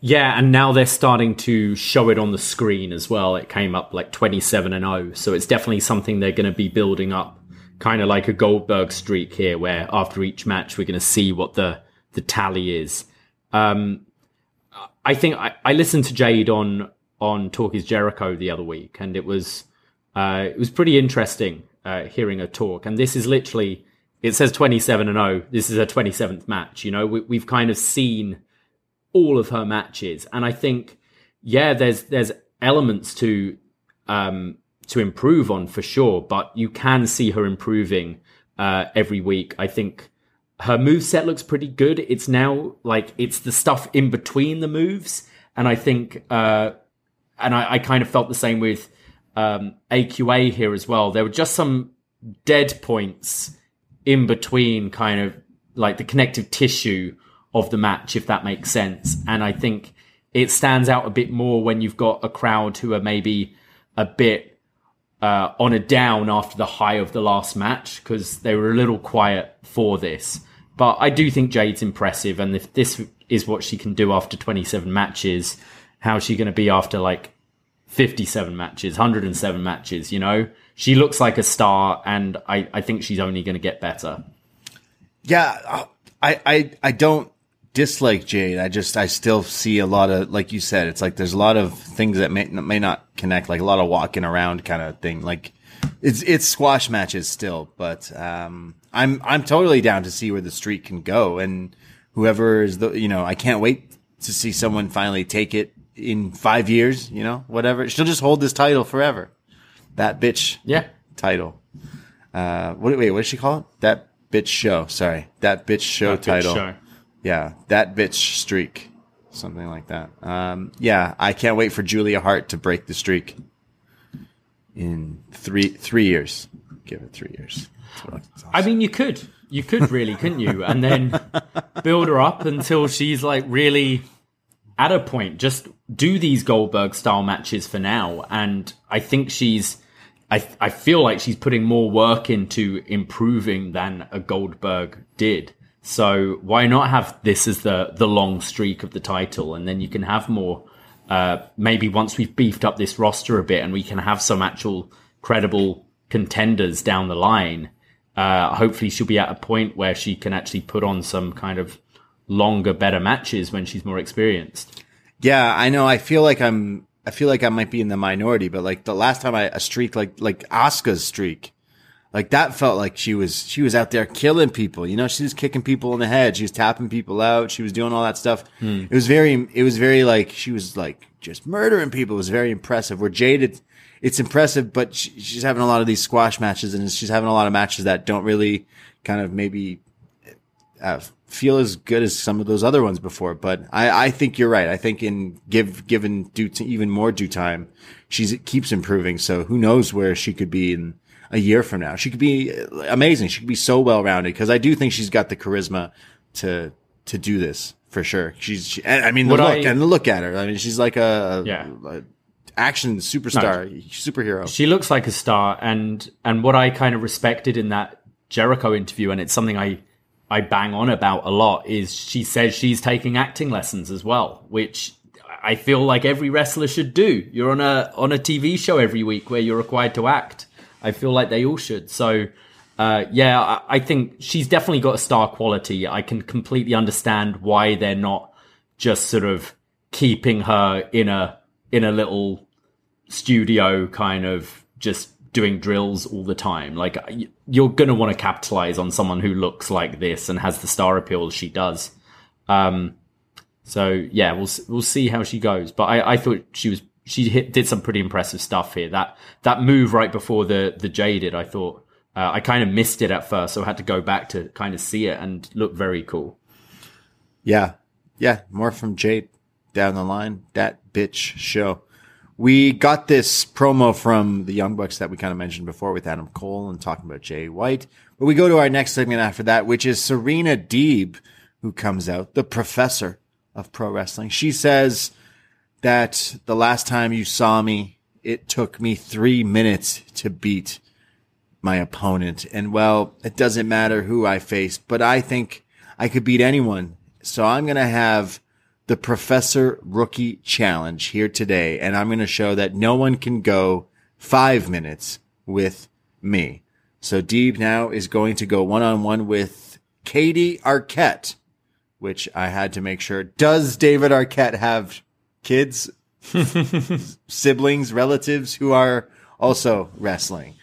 Speaker 6: Yeah, and now they're starting to show it on the screen as well. It came up like 27 and 0, so it's definitely something they're going to be building up, kind of like a Goldberg streak here, where after each match we're going to see what the the tally is. Um, I think I, I listened to Jade on on Talk Is Jericho the other week, and it was uh, it was pretty interesting uh, hearing her talk. And this is literally it says 27 and 0. This is her 27th match. You know, we, we've kind of seen all of her matches, and I think yeah, there's there's elements to um, to improve on for sure, but you can see her improving uh, every week. I think her move set looks pretty good. It's now like it's the stuff in between the moves, and I think uh, and I, I kind of felt the same with um, AQA here as well. There were just some dead points in between, kind of like the connective tissue of the match, if that makes sense. And I think it stands out a bit more when you've got a crowd who are maybe a bit uh, on a down after the high of the last match because they were a little quiet for this. But I do think Jade's impressive, and if this is what she can do after 27 matches. How's she going to be after like 57 matches, 107 matches? You know, she looks like a star, and I, I think she's only going to get better.
Speaker 5: Yeah, I, I, I don't dislike Jade. I just, I still see a lot of, like you said, it's like there's a lot of things that may, may not connect, like a lot of walking around kind of thing. Like it's, it's squash matches still, but, um, I'm, I'm totally down to see where the street can go. And whoever is the, you know, I can't wait to see someone finally take it in five years, you know, whatever. She'll just hold this title forever. That bitch.
Speaker 6: Yeah.
Speaker 5: Title. Uh, what, wait, what did she call it? That bitch show. Sorry. That bitch show
Speaker 6: That bitch
Speaker 5: title.
Speaker 6: show.
Speaker 5: Yeah. That bitch streak. Something like that. Um, yeah. I can't wait for Julia Hart to break the streak in three, three years. Give it three years. I
Speaker 6: mean, you could, you could really, couldn't you? And then build her up until she's like really at a point. Just do these Goldberg style matches for now, and I think she's. I I feel like she's putting more work into improving than a Goldberg did. So why not have this as the the long streak of the title, and then you can have more. Uh, maybe once we've beefed up this roster a bit, and we can have some actual credible contenders down the line uh, hopefully she'll be at a point where she can actually put on some kind of longer, better matches when she's more experienced.
Speaker 5: Yeah, I know. I feel like I'm. I feel like I might be in the minority, but like the last time I a streak like like Asuka's streak, like that felt like she was she was out there killing people. You know, she was kicking people in the head. She was tapping people out. She was doing all that stuff. It was very. It was very like she was like just murdering people. It was very impressive. Where Jaded, it's impressive, but she, she's having a lot of these squash matches, and she's having a lot of matches that don't really kind of maybe uh, feel as good as some of those other ones before. But I, I think you're right. I think in give given due to even more due time, she's keeps improving. So who knows where she could be in a year from now? She could be uh, amazing. She could be so well rounded because I do think she's got the charisma to to do this for sure. She's she, I mean the
Speaker 6: What
Speaker 5: look
Speaker 6: I-
Speaker 5: and the look at her. I mean she's like a,
Speaker 6: Yeah.
Speaker 5: a action superstar superhero.
Speaker 6: She looks like a star, and and what I kind of respected in that Jericho interview, and it's something I I bang on about a lot, is she says she's taking acting lessons as well, which I feel like every wrestler should do. You're on a on a TV show every week where you're required to act. I feel like they all should. So. Uh, yeah, I, I think she's definitely got a star quality. I can completely understand why they're not just sort of keeping her in a in a little studio kind of just doing drills all the time. Like you're to want to capitalize on someone who looks like this and has the star appeal she does. Um, so yeah, we'll we'll see how she goes. But I, I thought she was she hit, did some pretty impressive stuff here. That that move right before the the jaded, I thought uh, I kind of missed it at first, so I had to go back to kind of see it and look very cool.
Speaker 5: Yeah. Yeah. More from Jade down the line. That bitch show. We got this promo from the Young Bucks that we kind of mentioned before with Adam Cole and talking about Jay White. But we go to our next segment after that, which is Serena Deeb, who comes out, the professor of pro wrestling. She says that the last time you saw me, it took me three minutes to beat my opponent. And well, it doesn't matter who I faced, but I think I could beat anyone. So I'm going to have the Professor Rookie Challenge here today. And I'm going to show that no one can go five minutes with me. So Deeb now is going to go one on one with Katie Arquette, which I had to make sure. Does David Arquette have kids, siblings, relatives who are also wrestling?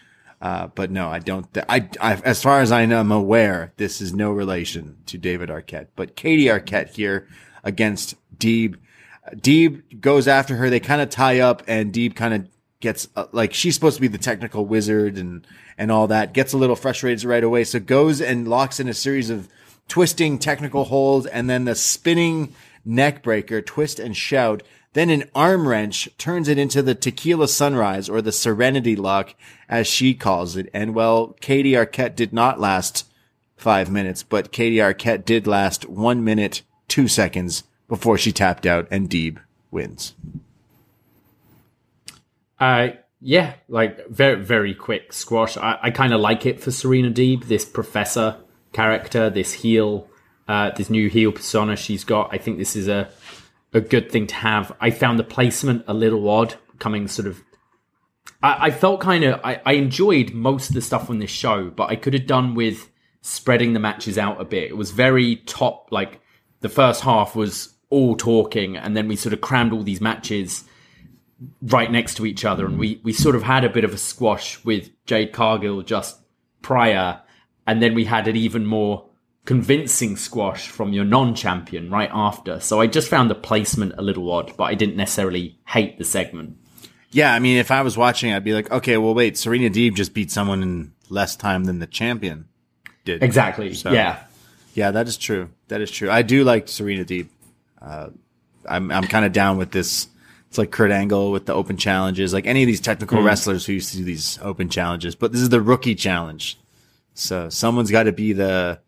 Speaker 5: Uh, but no, I don't. Th- I, I, as far as I I'm aware this is no relation to David Arquette. But Katie Arquette here against Deeb. Deeb goes after her. They kind of tie up, and Deeb kind of gets uh, like she's supposed to be the technical wizard and and all that. Gets a little frustrated right away, so goes and locks in a series of twisting technical holds, and then the spinning neck breaker, twist and shout. Then an arm wrench turns it into the tequila sunrise or the serenity lock as she calls it. And well, Katie Arquette did not last five minutes, but Katie Arquette did last one minute, two seconds before she tapped out and Deeb wins.
Speaker 6: Uh, yeah, like very very quick squash. I, I kind of like it for Serena Deeb, this professor character, this heel. Uh, this new heel persona she's got. I think this is a a good thing to have. I found the placement a little odd, coming sort of. I, I felt kind of I, I enjoyed most of the stuff on this show, but I could have done with spreading the matches out a bit. It was very top, like the first half was all talking, and then we sort of crammed all these matches right next to each other, and we we sort of had a bit of a squash with Jade Cargill just prior, and then we had an even more convincing squash from your non-champion right after. So I just found the placement a little odd, but I didn't necessarily hate the segment.
Speaker 5: Yeah, I mean, if I was watching, I'd be like, okay, well, wait, Serena Deeb just beat someone in less time than the champion did.
Speaker 6: Exactly.
Speaker 5: So-
Speaker 6: Yeah.
Speaker 5: Yeah, that is true. That is true. I do like Serena Deeb. Uh, I'm I'm kind of down with this. It's like Kurt Angle with the open challenges, like any of these technical wrestlers who used to do these open challenges. But this is the rookie challenge, so someone's got to be the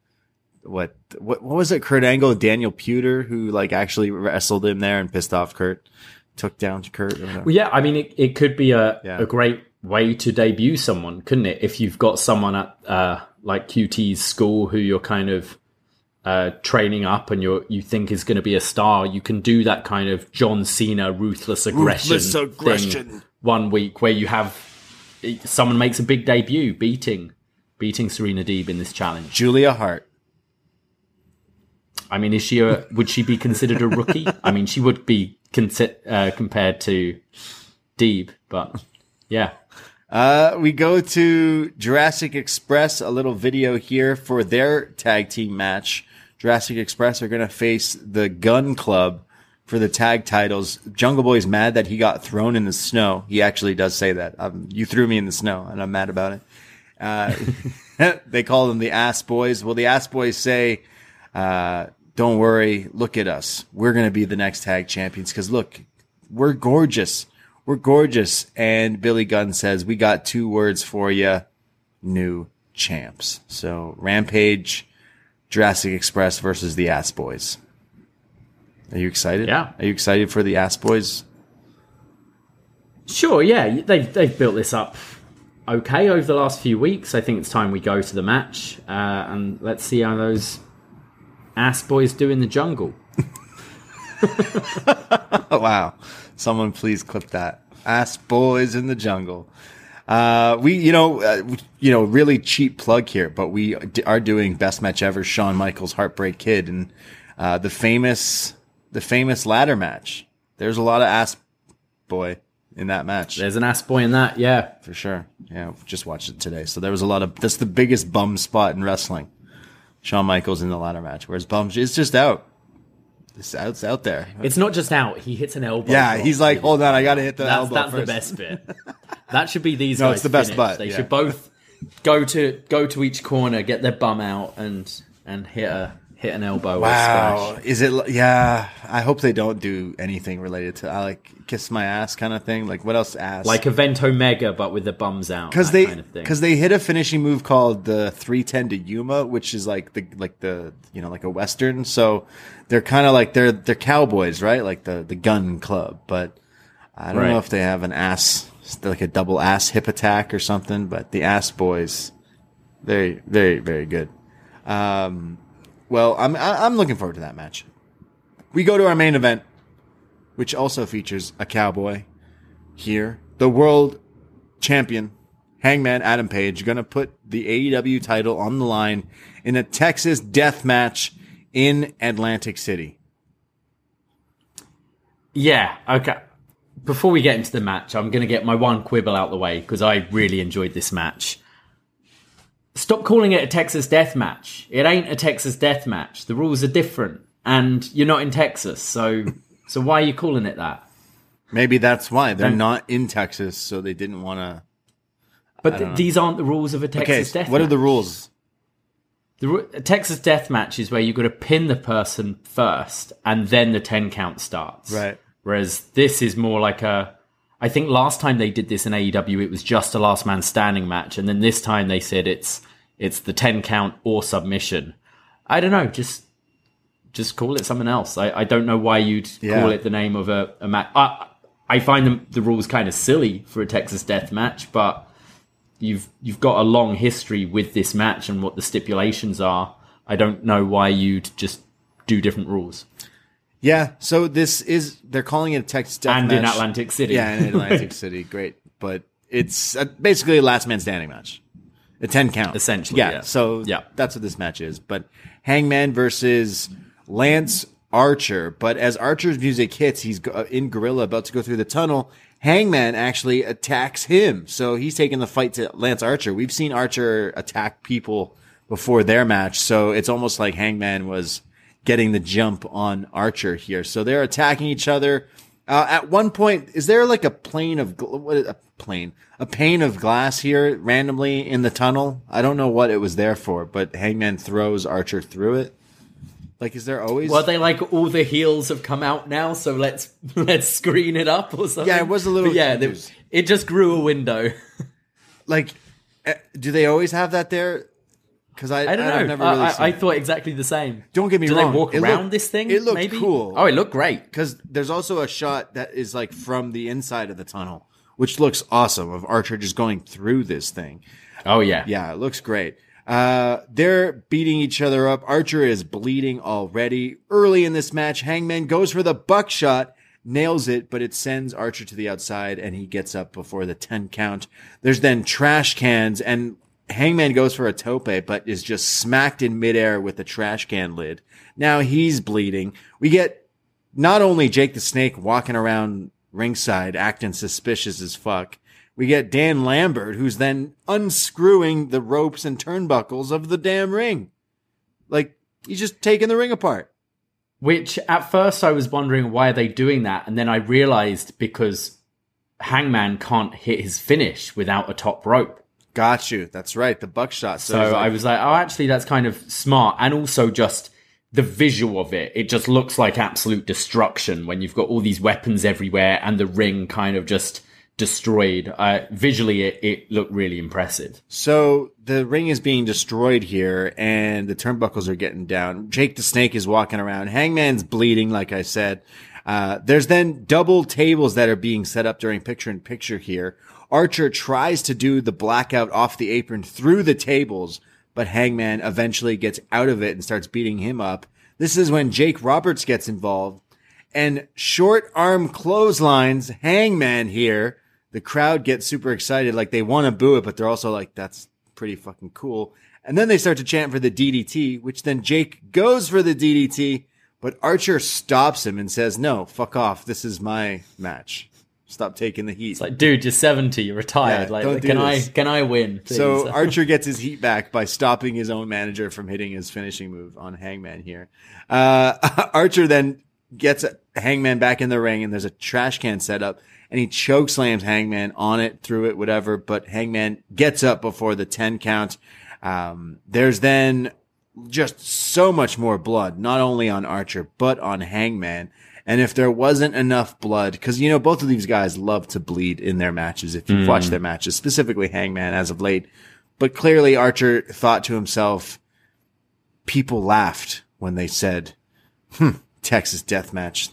Speaker 5: what what what was it? Kurt Angle, Daniel Puder, who like actually wrestled him there and pissed off Kurt, took down Kurt. Or.
Speaker 6: Well, yeah, I mean, it, it could be a,
Speaker 5: Yeah.
Speaker 6: a great way to debut someone, couldn't it? If you've got someone at uh, like QT's school who you're kind of uh, training up and you you think is going to be a star, you can do that kind of John Cena ruthless aggression,
Speaker 5: Ruthless aggression.
Speaker 6: thing one week where you have someone makes a big debut, beating beating Serena Deeb in this challenge.
Speaker 5: Julia Hart.
Speaker 6: I mean, is she a, would she be considered a rookie? I mean, she would be consi- uh, compared to Deeb, but yeah.
Speaker 5: Uh, we go to Jurassic Express, a little video here for their tag team match. Jurassic Express are going to face the Gunn Club for the tag titles. Jungle Boy's mad that he got thrown in the snow. He actually does say that. Um, you threw me in the snow and I'm mad about it. Uh, they call them the Ass Boys. Well, the Ass Boys say, uh, don't worry. Look at us. We're going to be the next tag champions. Cause look, we're gorgeous. We're gorgeous. And Billy Gunn says, we got two words for you. New champs. So Rampage, Jurassic Express versus the Ass Boys. Are you excited?
Speaker 6: Yeah.
Speaker 5: Are you excited for the Ass Boys?
Speaker 6: Sure, yeah, they've they've built this up okay over the last few weeks. I think it's time we go to the match uh, and let's see how those ass boys do in the jungle.
Speaker 5: Wow. Someone please clip that. Ass boys in the jungle. Uh, we, you know, uh, you know, really cheap plug here, but we are doing best match ever, Shawn Michaels Heartbreak Kid and, uh, the famous, the famous ladder match. There's a lot of ass boy in that match
Speaker 6: There's an ass boy in that, yeah.
Speaker 5: for sure. Yeah. Just watched it today. So there was a lot of, that's the biggest bum spot in wrestling. Shawn Michaels in the ladder match, whereas bums, it's just out. It's out, it's out there.
Speaker 6: It's not just out; he hits an elbow.
Speaker 5: Yeah. He's like, hold on, I gotta hit the
Speaker 6: that's
Speaker 5: elbow
Speaker 6: that's
Speaker 5: first.
Speaker 6: the best bit. That should be these
Speaker 5: No,
Speaker 6: guys.
Speaker 5: it's the best
Speaker 6: finish.
Speaker 5: butt,
Speaker 6: They
Speaker 5: yeah.
Speaker 6: should both go to go to each corner, get their bum out, and and hit a hit an elbow.
Speaker 5: Wow. Is it? Yeah. I hope they don't do anything related to I like kiss my ass kind of thing. Like what else? Ass.
Speaker 6: Like Event Omega, but with the bums out.
Speaker 5: because they
Speaker 6: kind of
Speaker 5: because they hit a finishing move called the three ten to Yuma, which is like the like the you know like a western. So they're kind of like they're they're cowboys, right? Like the the Gunn Club. But I don't know if they have an ass like a double ass hip attack or something. But the ass boys, very very very good. Um, well, I'm I'm looking forward to that match. We go to our main event, which also features a cowboy here, the world champion, Hangman Adam Page, going to put the AEW title on the line in a Texas death match in Atlantic City.
Speaker 6: Yeah, okay. Before we get into the match, I'm going to get my one quibble out the way because I really enjoyed this match. Stop calling it a Texas death match. It ain't a Texas death match. The rules are different, and you're not in Texas, so so why are you calling it that?
Speaker 5: Maybe that's why they're
Speaker 6: Then-
Speaker 5: not in Texas, so they didn't want to.
Speaker 6: But th- these aren't the rules of a
Speaker 5: Okay,
Speaker 6: Texas death.
Speaker 5: what are the rules?
Speaker 6: The a Texas death match is where you've got to pin the person first, and then the ten count starts.
Speaker 5: Right.
Speaker 6: Whereas this is more like a. I think last time they did this in AEW, it was just a last man standing match, and then this time they said it's it's the ten count or submission. I don't know, just just call it something else. I, I don't know why you'd
Speaker 5: Yeah.
Speaker 6: call it the name of a, a match. I, I find the, the rules kind of silly for a Texas death match, but you've you've got a long history with this match and what the stipulations are. I don't know why you'd just do different rules.
Speaker 5: Yeah, so this is they're calling it a Texas death
Speaker 6: And in. Atlantic City.
Speaker 5: Yeah, in Atlantic City, great, but it's uh, basically a last man standing match, a ten count
Speaker 6: Essentially,
Speaker 5: Yeah,
Speaker 6: yeah.
Speaker 5: so
Speaker 6: Yeah.
Speaker 5: that's what this match is. But Hangman versus Lance Archer. But as Archer's music hits, he's go- uh, in Gorilla about to go through the tunnel. Hangman actually attacks him, so he's taking the fight to Lance Archer. We've seen Archer attack people before their match, so it's almost like Hangman was getting the jump on Archer here. So they're attacking each other. Uh, at one point, is there like a plane of gl- what? is- A plane, a pane of glass here randomly in the tunnel? I don't know what it was there for, but Hangman throws Archer through it. Like, is there always?
Speaker 6: Well, they like all the heels have come out now, so let's let's screen it up or something.
Speaker 5: Yeah, it was a little
Speaker 6: But yeah, they- it just grew a window.
Speaker 5: like, eh, do they always have that there? Because I,
Speaker 6: I don't
Speaker 5: I've
Speaker 6: know.
Speaker 5: never
Speaker 6: I,
Speaker 5: really
Speaker 6: I, I thought exactly the same.
Speaker 5: Don't get me
Speaker 6: Do
Speaker 5: wrong.
Speaker 6: they walk
Speaker 5: It
Speaker 6: around
Speaker 5: looked-
Speaker 6: this thing?
Speaker 5: it looked
Speaker 6: maybe?
Speaker 5: cool.
Speaker 6: Oh, it looked great.
Speaker 5: because there's also a shot that is like from the inside of the tunnel, which looks awesome of Archer just going through this thing.
Speaker 6: Oh yeah,
Speaker 5: Yeah, it looks great. Uh, they're beating each other up. Archer is bleeding already. Early in this match, Hangman goes for the buckshot, nails it, but it sends Archer to the outside and he gets up before the 10 count. There's then trash cans and Hangman goes for a tope, but is just smacked in midair with the trash can lid. Now he's bleeding. We get not only Jake the Snake walking around ringside acting suspicious as fuck, we get Dan Lambert who's then unscrewing the ropes and turnbuckles of the damn ring. Like he's just taking the ring apart.
Speaker 6: Which at first I was wondering why are they doing that, and then I realized because Hangman can't hit his finish without a top rope.
Speaker 5: Got you. That's right. The buckshot.
Speaker 6: So
Speaker 5: he's like-
Speaker 6: I was like, oh, actually, that's kind of smart, and also just the visual of it. It just looks like absolute destruction when you've got all these weapons everywhere and the ring kind of just destroyed. Uh, visually, it, it looked really impressive.
Speaker 5: So the ring is being destroyed here and the turnbuckles are getting down. Jake the Snake is walking around. Hangman's bleeding, like I said. Uh, there's then double tables that are being set up during picture in picture here. Archer tries to do the blackout off the apron through the tables, but Hangman eventually gets out of it and starts beating him up. This is when Jake Roberts gets involved and short arm clotheslines Hangman here. The crowd gets super excited, like they want to boo it, but they're also like, that's pretty fucking cool. And then they start to chant for the DDT, which then Jake goes for the DDT, but Archer stops him and says, no, fuck off. This is my match. Stop taking the heat.
Speaker 6: It's like, dude, you're 70, you're retired.
Speaker 5: Yeah,
Speaker 6: like, can I can I win? please?
Speaker 5: So Archer gets his heat back by stopping his own manager from hitting his finishing move on Hangman here. Uh, Archer then gets Hangman back in the ring and there's a trash can set up and he choke slams Hangman on it, through it, whatever, but Hangman gets up before the 10 count. Um, there's then just so much more blood, not only on Archer, but on Hangman. And if there wasn't enough blood, cause you know, both of these guys love to bleed in their matches. If you've watched their matches, specifically Hangman as of late, but clearly Archer thought to himself, people laughed when they said, hmm, Texas death match.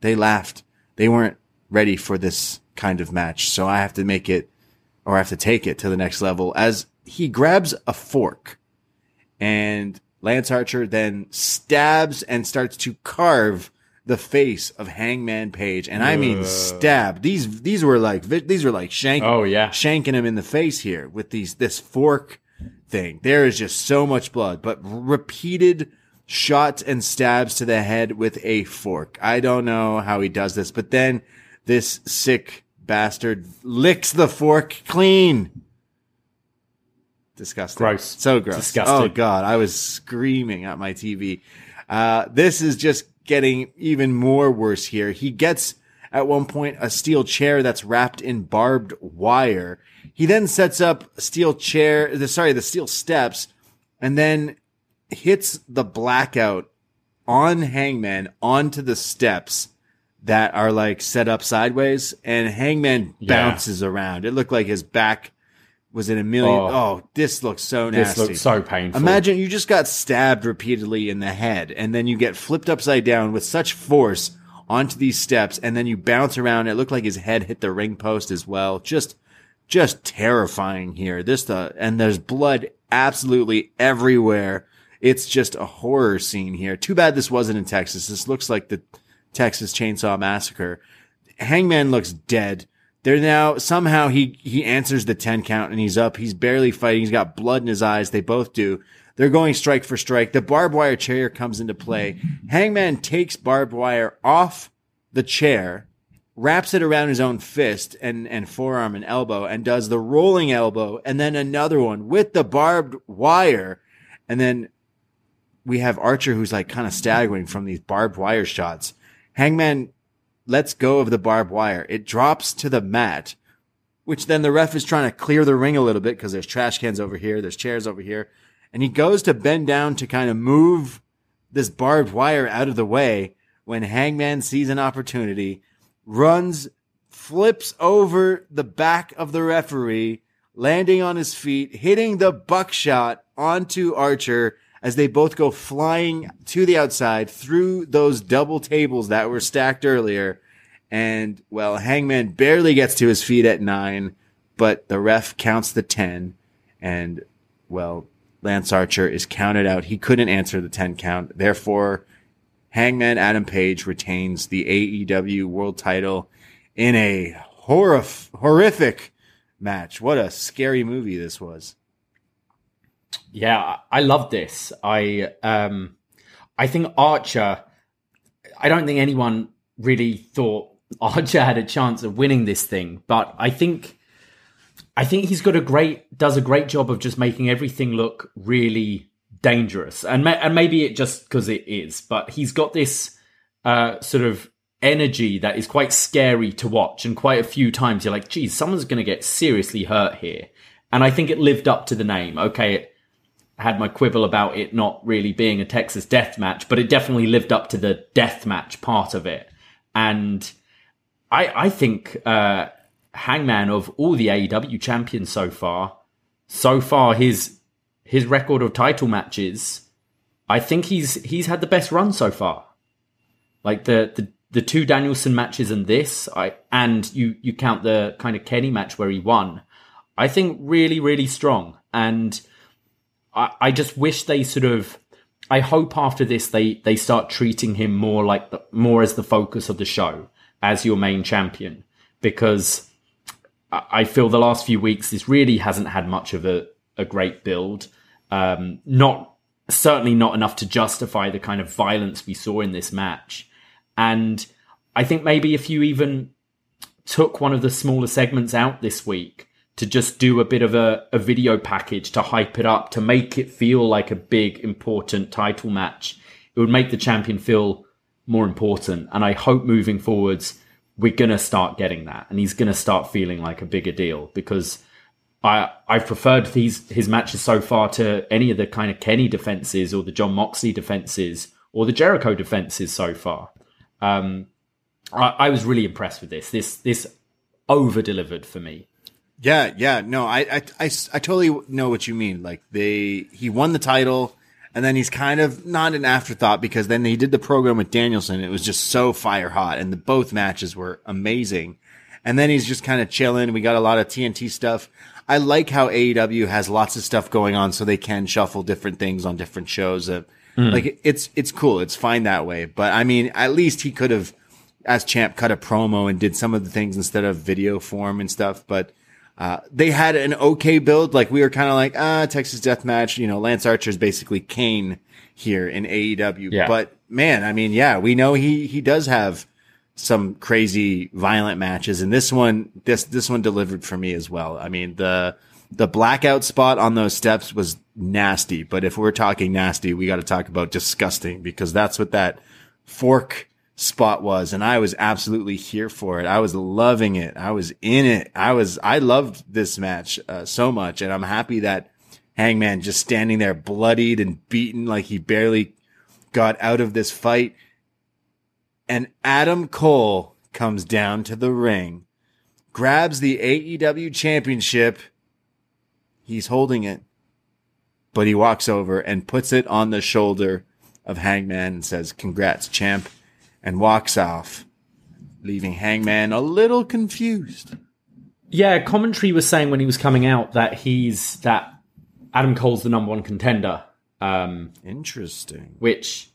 Speaker 5: They laughed. They weren't ready for this kind of match. So I have to make it or I have to take it to the next level as he grabs a fork and Lance Archer then stabs and starts to carve the face of Hangman Page. And I mean stab. These, these were like, these were like shank,
Speaker 6: Oh, yeah.
Speaker 5: shanking him in the face here with these, this fork thing. There is just so much blood, but repeated shots and stabs to the head with a fork. I don't know how he does this, but then this sick bastard licks the fork clean. Disgusting.
Speaker 6: Gross.
Speaker 5: So gross.
Speaker 6: Disgusting.
Speaker 5: Oh god, I was screaming at my TV. Uh, this is just getting even more worse here. He gets at one point a steel chair that's wrapped in barbed wire. He then sets up a steel chair, the, sorry, the steel steps and then hits the blackout on Hangman onto the steps that are like set up sideways and Hangman
Speaker 6: Yeah.
Speaker 5: bounces around. It looked like his back was in a million.
Speaker 6: Oh.
Speaker 5: Oh, this looks so nasty.
Speaker 6: this looks so painful.
Speaker 5: Imagine you just got stabbed repeatedly in the head and then you get flipped upside down with such force onto these steps and then you bounce around. It looked like his head hit the ring post as well. Just, just terrifying here. This, the, and there's blood absolutely everywhere. It's just a horror scene here. Too bad this wasn't in Texas. This looks like the Texas Chainsaw Massacre. Hangman looks dead. They're now somehow he he answers the 10 count and he's up. He's barely fighting. He's got blood in his eyes. They both do. They're going strike for strike. The barbed wire chair comes into play. Hangman takes barbed wire off the chair, wraps it around his own fist and, and forearm and elbow and does the rolling elbow and then another one with the barbed wire. And then we have Archer who's like kind of staggering from these barbed wire shots. Hangman lets go of the barbed wire. It drops to the mat, which then the ref is trying to clear the ring a little bit because there's trash cans over here, there's chairs over here. And he goes to bend down to kind of move this barbed wire out of the way when Hangman sees an opportunity, runs, flips over the back of the referee, landing on his feet, hitting the buckshot onto Archer as they both go flying to the outside through those double tables that were stacked earlier. And well, Hangman barely gets to his feet at nine, but the ref counts the 10 and well, Lance Archer is counted out. He couldn't answer the 10 count. Therefore, Hangman Adam Page retains the AEW world title in a horrif- horrific match. What a scary movie this was.
Speaker 6: Yeah, I love this. I um I think Archer I don't think anyone really thought Archer had a chance of winning this thing, but I think I think he's got a great does a great job of just making everything look really dangerous. And ma- and maybe it just cuz it is, but he's got this uh sort of energy that is quite scary to watch and quite a few times you're like, geez, someone's going to get seriously hurt here. And I think it lived up to the name. Okay, it had my quibble about it not really being a Texas death match, but it definitely lived up to the death match part of it. And I, I think, uh, Hangman of all the AEW champions so far, so far his, his record of title matches, I think he's, he's had the best run so far. Like the, the, the two Danielson matches and this, I, and you, you count the kind of Kenny match where he won, I think really, really strong. And, I, I just wish they sort of. I hope after this they they start treating him more like the, more as the focus of the show as your main champion because I feel the last few weeks this really hasn't had much of a a great build. Um, not certainly not enough to justify the kind of violence we saw in this match. And I think maybe if you even took one of the smaller segments out this week to just do a bit of a, a video package to hype it up, to make it feel like a big, important title match. It would make the champion feel more important. And I hope moving forwards, we're going to start getting that. And he's going to start feeling like a bigger deal because I, I've preferred these, his matches so far to any of the kind of Kenny defenses or the Jon Moxley defenses or the Jericho defenses so far. Um, I, I was really impressed with this. This, this over delivered for me.
Speaker 5: Yeah, yeah, no, I, I, I, I totally know what you mean. Like they, he won the title, and then he's kind of not an afterthought because then he did the program with Danielson. It was just so fire hot, and the both matches were amazing. And then he's just kind of chilling. We got a lot of TNT stuff. I like how AEW has lots of stuff going on, so they can shuffle different things on different shows. Uh, mm. Like it's it's cool. It's fine that way. But I mean, at least he could have, as champ, cut a promo and did some of the things instead of video form and stuff. But uh, they had an okay build. Like we were kind of like, ah, Texas Death Match. You know, Lance Archer is basically Kane here in AEW. Yeah. But man, I mean, yeah, we know he he does have some crazy violent matches, and this one this this one delivered for me as well. I mean the the blackout spot on those steps was nasty, but if we're talking nasty, we got to talk about disgusting because that's what that fork spot was and I was absolutely here for it. I was loving it. I was in it. I was, I loved this match uh, so much and I'm happy that Hangman just standing there bloodied and beaten like he barely got out of this fight. And Adam Cole comes down to the ring, grabs the AEW championship. He's holding it, but he walks over and puts it on the shoulder of Hangman and says, congrats, champ and walks off, leaving Hangman a little confused.
Speaker 6: Yeah, commentary was saying when he was coming out that he's that Adam Cole's the number one contender, Um,
Speaker 5: Interesting.
Speaker 6: which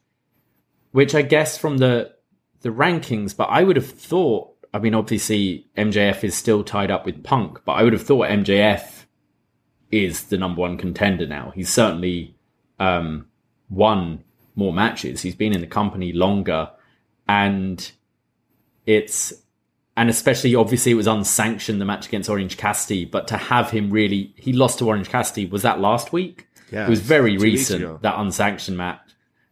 Speaker 6: which I guess from the the rankings, but I would have thought I mean obviously MJF is still tied up with Punk, but I would have thought MJF is the number one contender now. He's certainly um, won more matches. He's been in the company longer and it's and especially obviously it was unsanctioned the match against Orange Cassidy, but to have him really he lost to Orange Cassidy was that last week?
Speaker 5: Yeah,
Speaker 6: it was very
Speaker 5: two weeks ago.
Speaker 6: recent that unsanctioned match,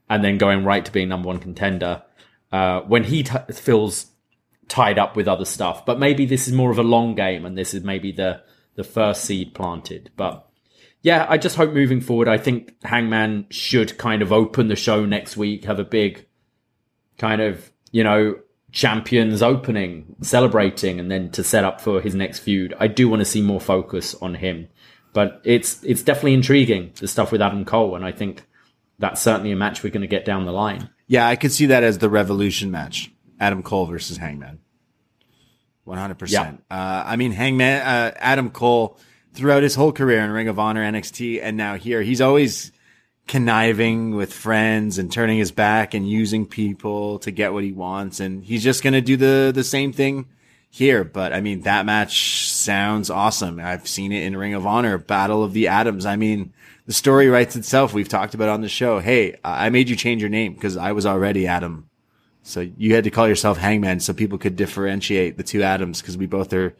Speaker 6: and then going right to being number one contender uh, when he t- feels tied up with other stuff. But maybe this is more of a long game, and this is maybe the the first seed planted. But yeah, I just hope moving forward, I think Hangman should kind of open the show next week, have a big kind of you know champions opening, celebrating, and then to set up for his next feud. I do want to see more focus on him, but it's it's definitely intriguing the stuff with Adam Cole, and I think that's certainly a match we're going to get down the line.
Speaker 5: Yeah, I could see that as the Revolution match: Adam Cole versus Hangman. One hundred percent. Uh, I mean, Hangman, uh, Adam Cole, throughout his whole career in Ring of Honor, NXT, and now here, he's always conniving with friends and turning his back and using people to get what he wants, and he's just going to do the the same thing here. But I mean, that match sounds awesome. I've seen it in Ring of Honor, Battle of the Atoms. I mean, the story writes itself. We've talked about on the show. Hey, I made you change your name because I was already Adam. So you had to call yourself Hangman so people could differentiate the two Adams because we both are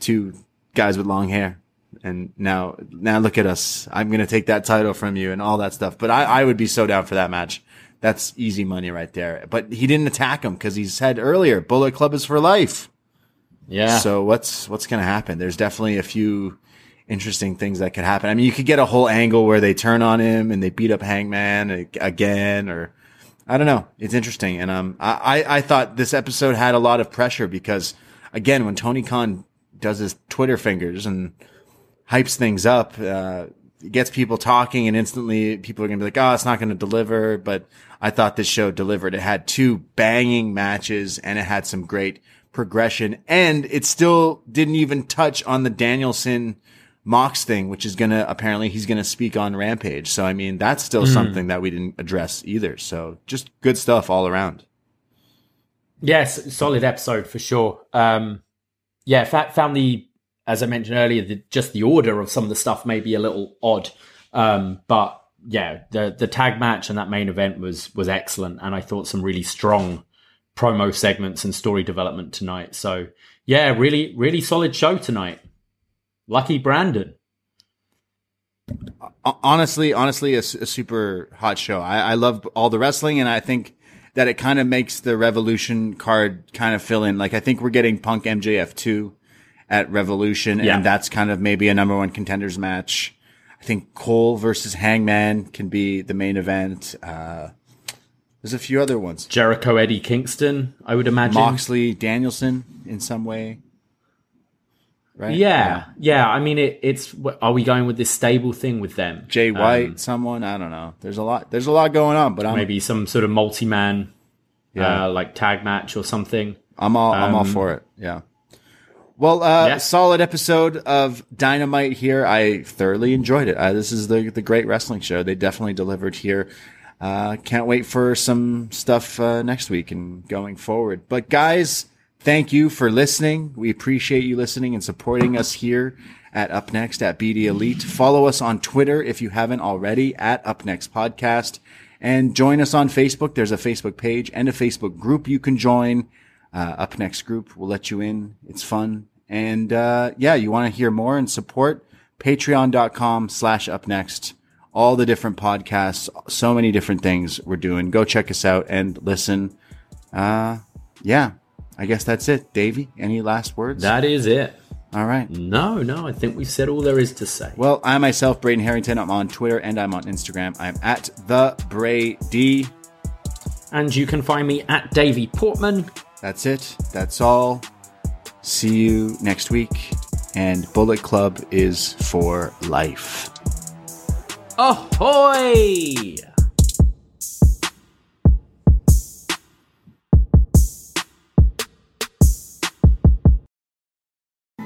Speaker 5: two guys with long hair. And now, now look at us. I'm going to take that title from you and all that stuff. But I, I would be so down for that match. That's easy money right there. But he didn't attack him because he said earlier, Bullet Club is for life.
Speaker 6: Yeah.
Speaker 5: So what's what's going to happen? There's definitely a few interesting things that could happen. I mean, you could get a whole angle where they turn on him and they beat up Hangman again, or I don't know. It's interesting, and um, I I I thought this episode had a lot of pressure because again, when Tony Khan does his Twitter fingers and hypes things up, uh, gets people talking, and instantly people are gonna be like, "Oh, it's not gonna deliver." But I thought this show delivered. It had two banging matches, and it had some great progression, and it still didn't even touch on the Danielson Mox thing, which is gonna apparently he's gonna speak on Rampage. So I mean, that's still something that we didn't address either. So just good stuff all around.
Speaker 6: Yes, solid episode for sure. Um, yeah, found the as I mentioned earlier, the, just the order of some of the stuff may be a little odd, um, but yeah, the the tag match and that main event was was excellent, and I thought some really strong promo segments and story development tonight. So yeah, really really solid show tonight. Lucky Brandon.
Speaker 5: Ho- Honestly, honestly, a super hot show. I, I love all the wrestling, and I think that it kind of makes the Revolution card kind of fill in. Like I think we're getting Punk MJF two at Revolution,
Speaker 6: Yeah.
Speaker 5: and that's kind of maybe a number one contenders match. I think Cole versus Hangman can be the main event. Uh, there's a few other ones.
Speaker 6: Jericho Eddie Kingston, I would imagine.
Speaker 5: Moxley, Danielson in some way. Right?
Speaker 6: Yeah, yeah. I mean, it, it's. Are we going with this stable thing with them?
Speaker 5: Jay White,
Speaker 6: Um,
Speaker 5: someone, I don't know. There's a lot there's a lot going on, but I'm
Speaker 6: maybe some sort of multi-man,
Speaker 5: Yeah.
Speaker 6: uh, like tag match or something.
Speaker 5: I'm all I'm all
Speaker 6: Um,
Speaker 5: for it. Yeah. Well, uh,
Speaker 6: Yeah.
Speaker 5: solid episode of Dynamite here. I thoroughly enjoyed it. Uh, this is the the great wrestling show. They definitely delivered here. Uh, can't wait for some stuff uh, next week and going forward. But guys, thank you for listening. We appreciate you listening and supporting us here at Up Next at BD Elite. Follow us on Twitter if you haven't already at Up Next Podcast. And join us on Facebook. There's a Facebook page and a Facebook group you can join. Uh, Up Next group will let you in. It's fun. And, uh, yeah, you want to hear more and support patreon.com slash up next. All the different podcasts, so many different things we're doing. Go check us out and listen. Uh, yeah, I guess that's it. Davie, any last words?
Speaker 6: That is it.
Speaker 5: All right.
Speaker 6: No, no. I think we've said all there is to say.
Speaker 5: Well, I myself, Braden Herrington, I'm on Twitter and I'm on Instagram. I'm at the Brady.
Speaker 6: And you can find me at Davie Portman.
Speaker 5: That's it. That's all. See you next week. And Bullet Club is for life.
Speaker 6: Ahoy!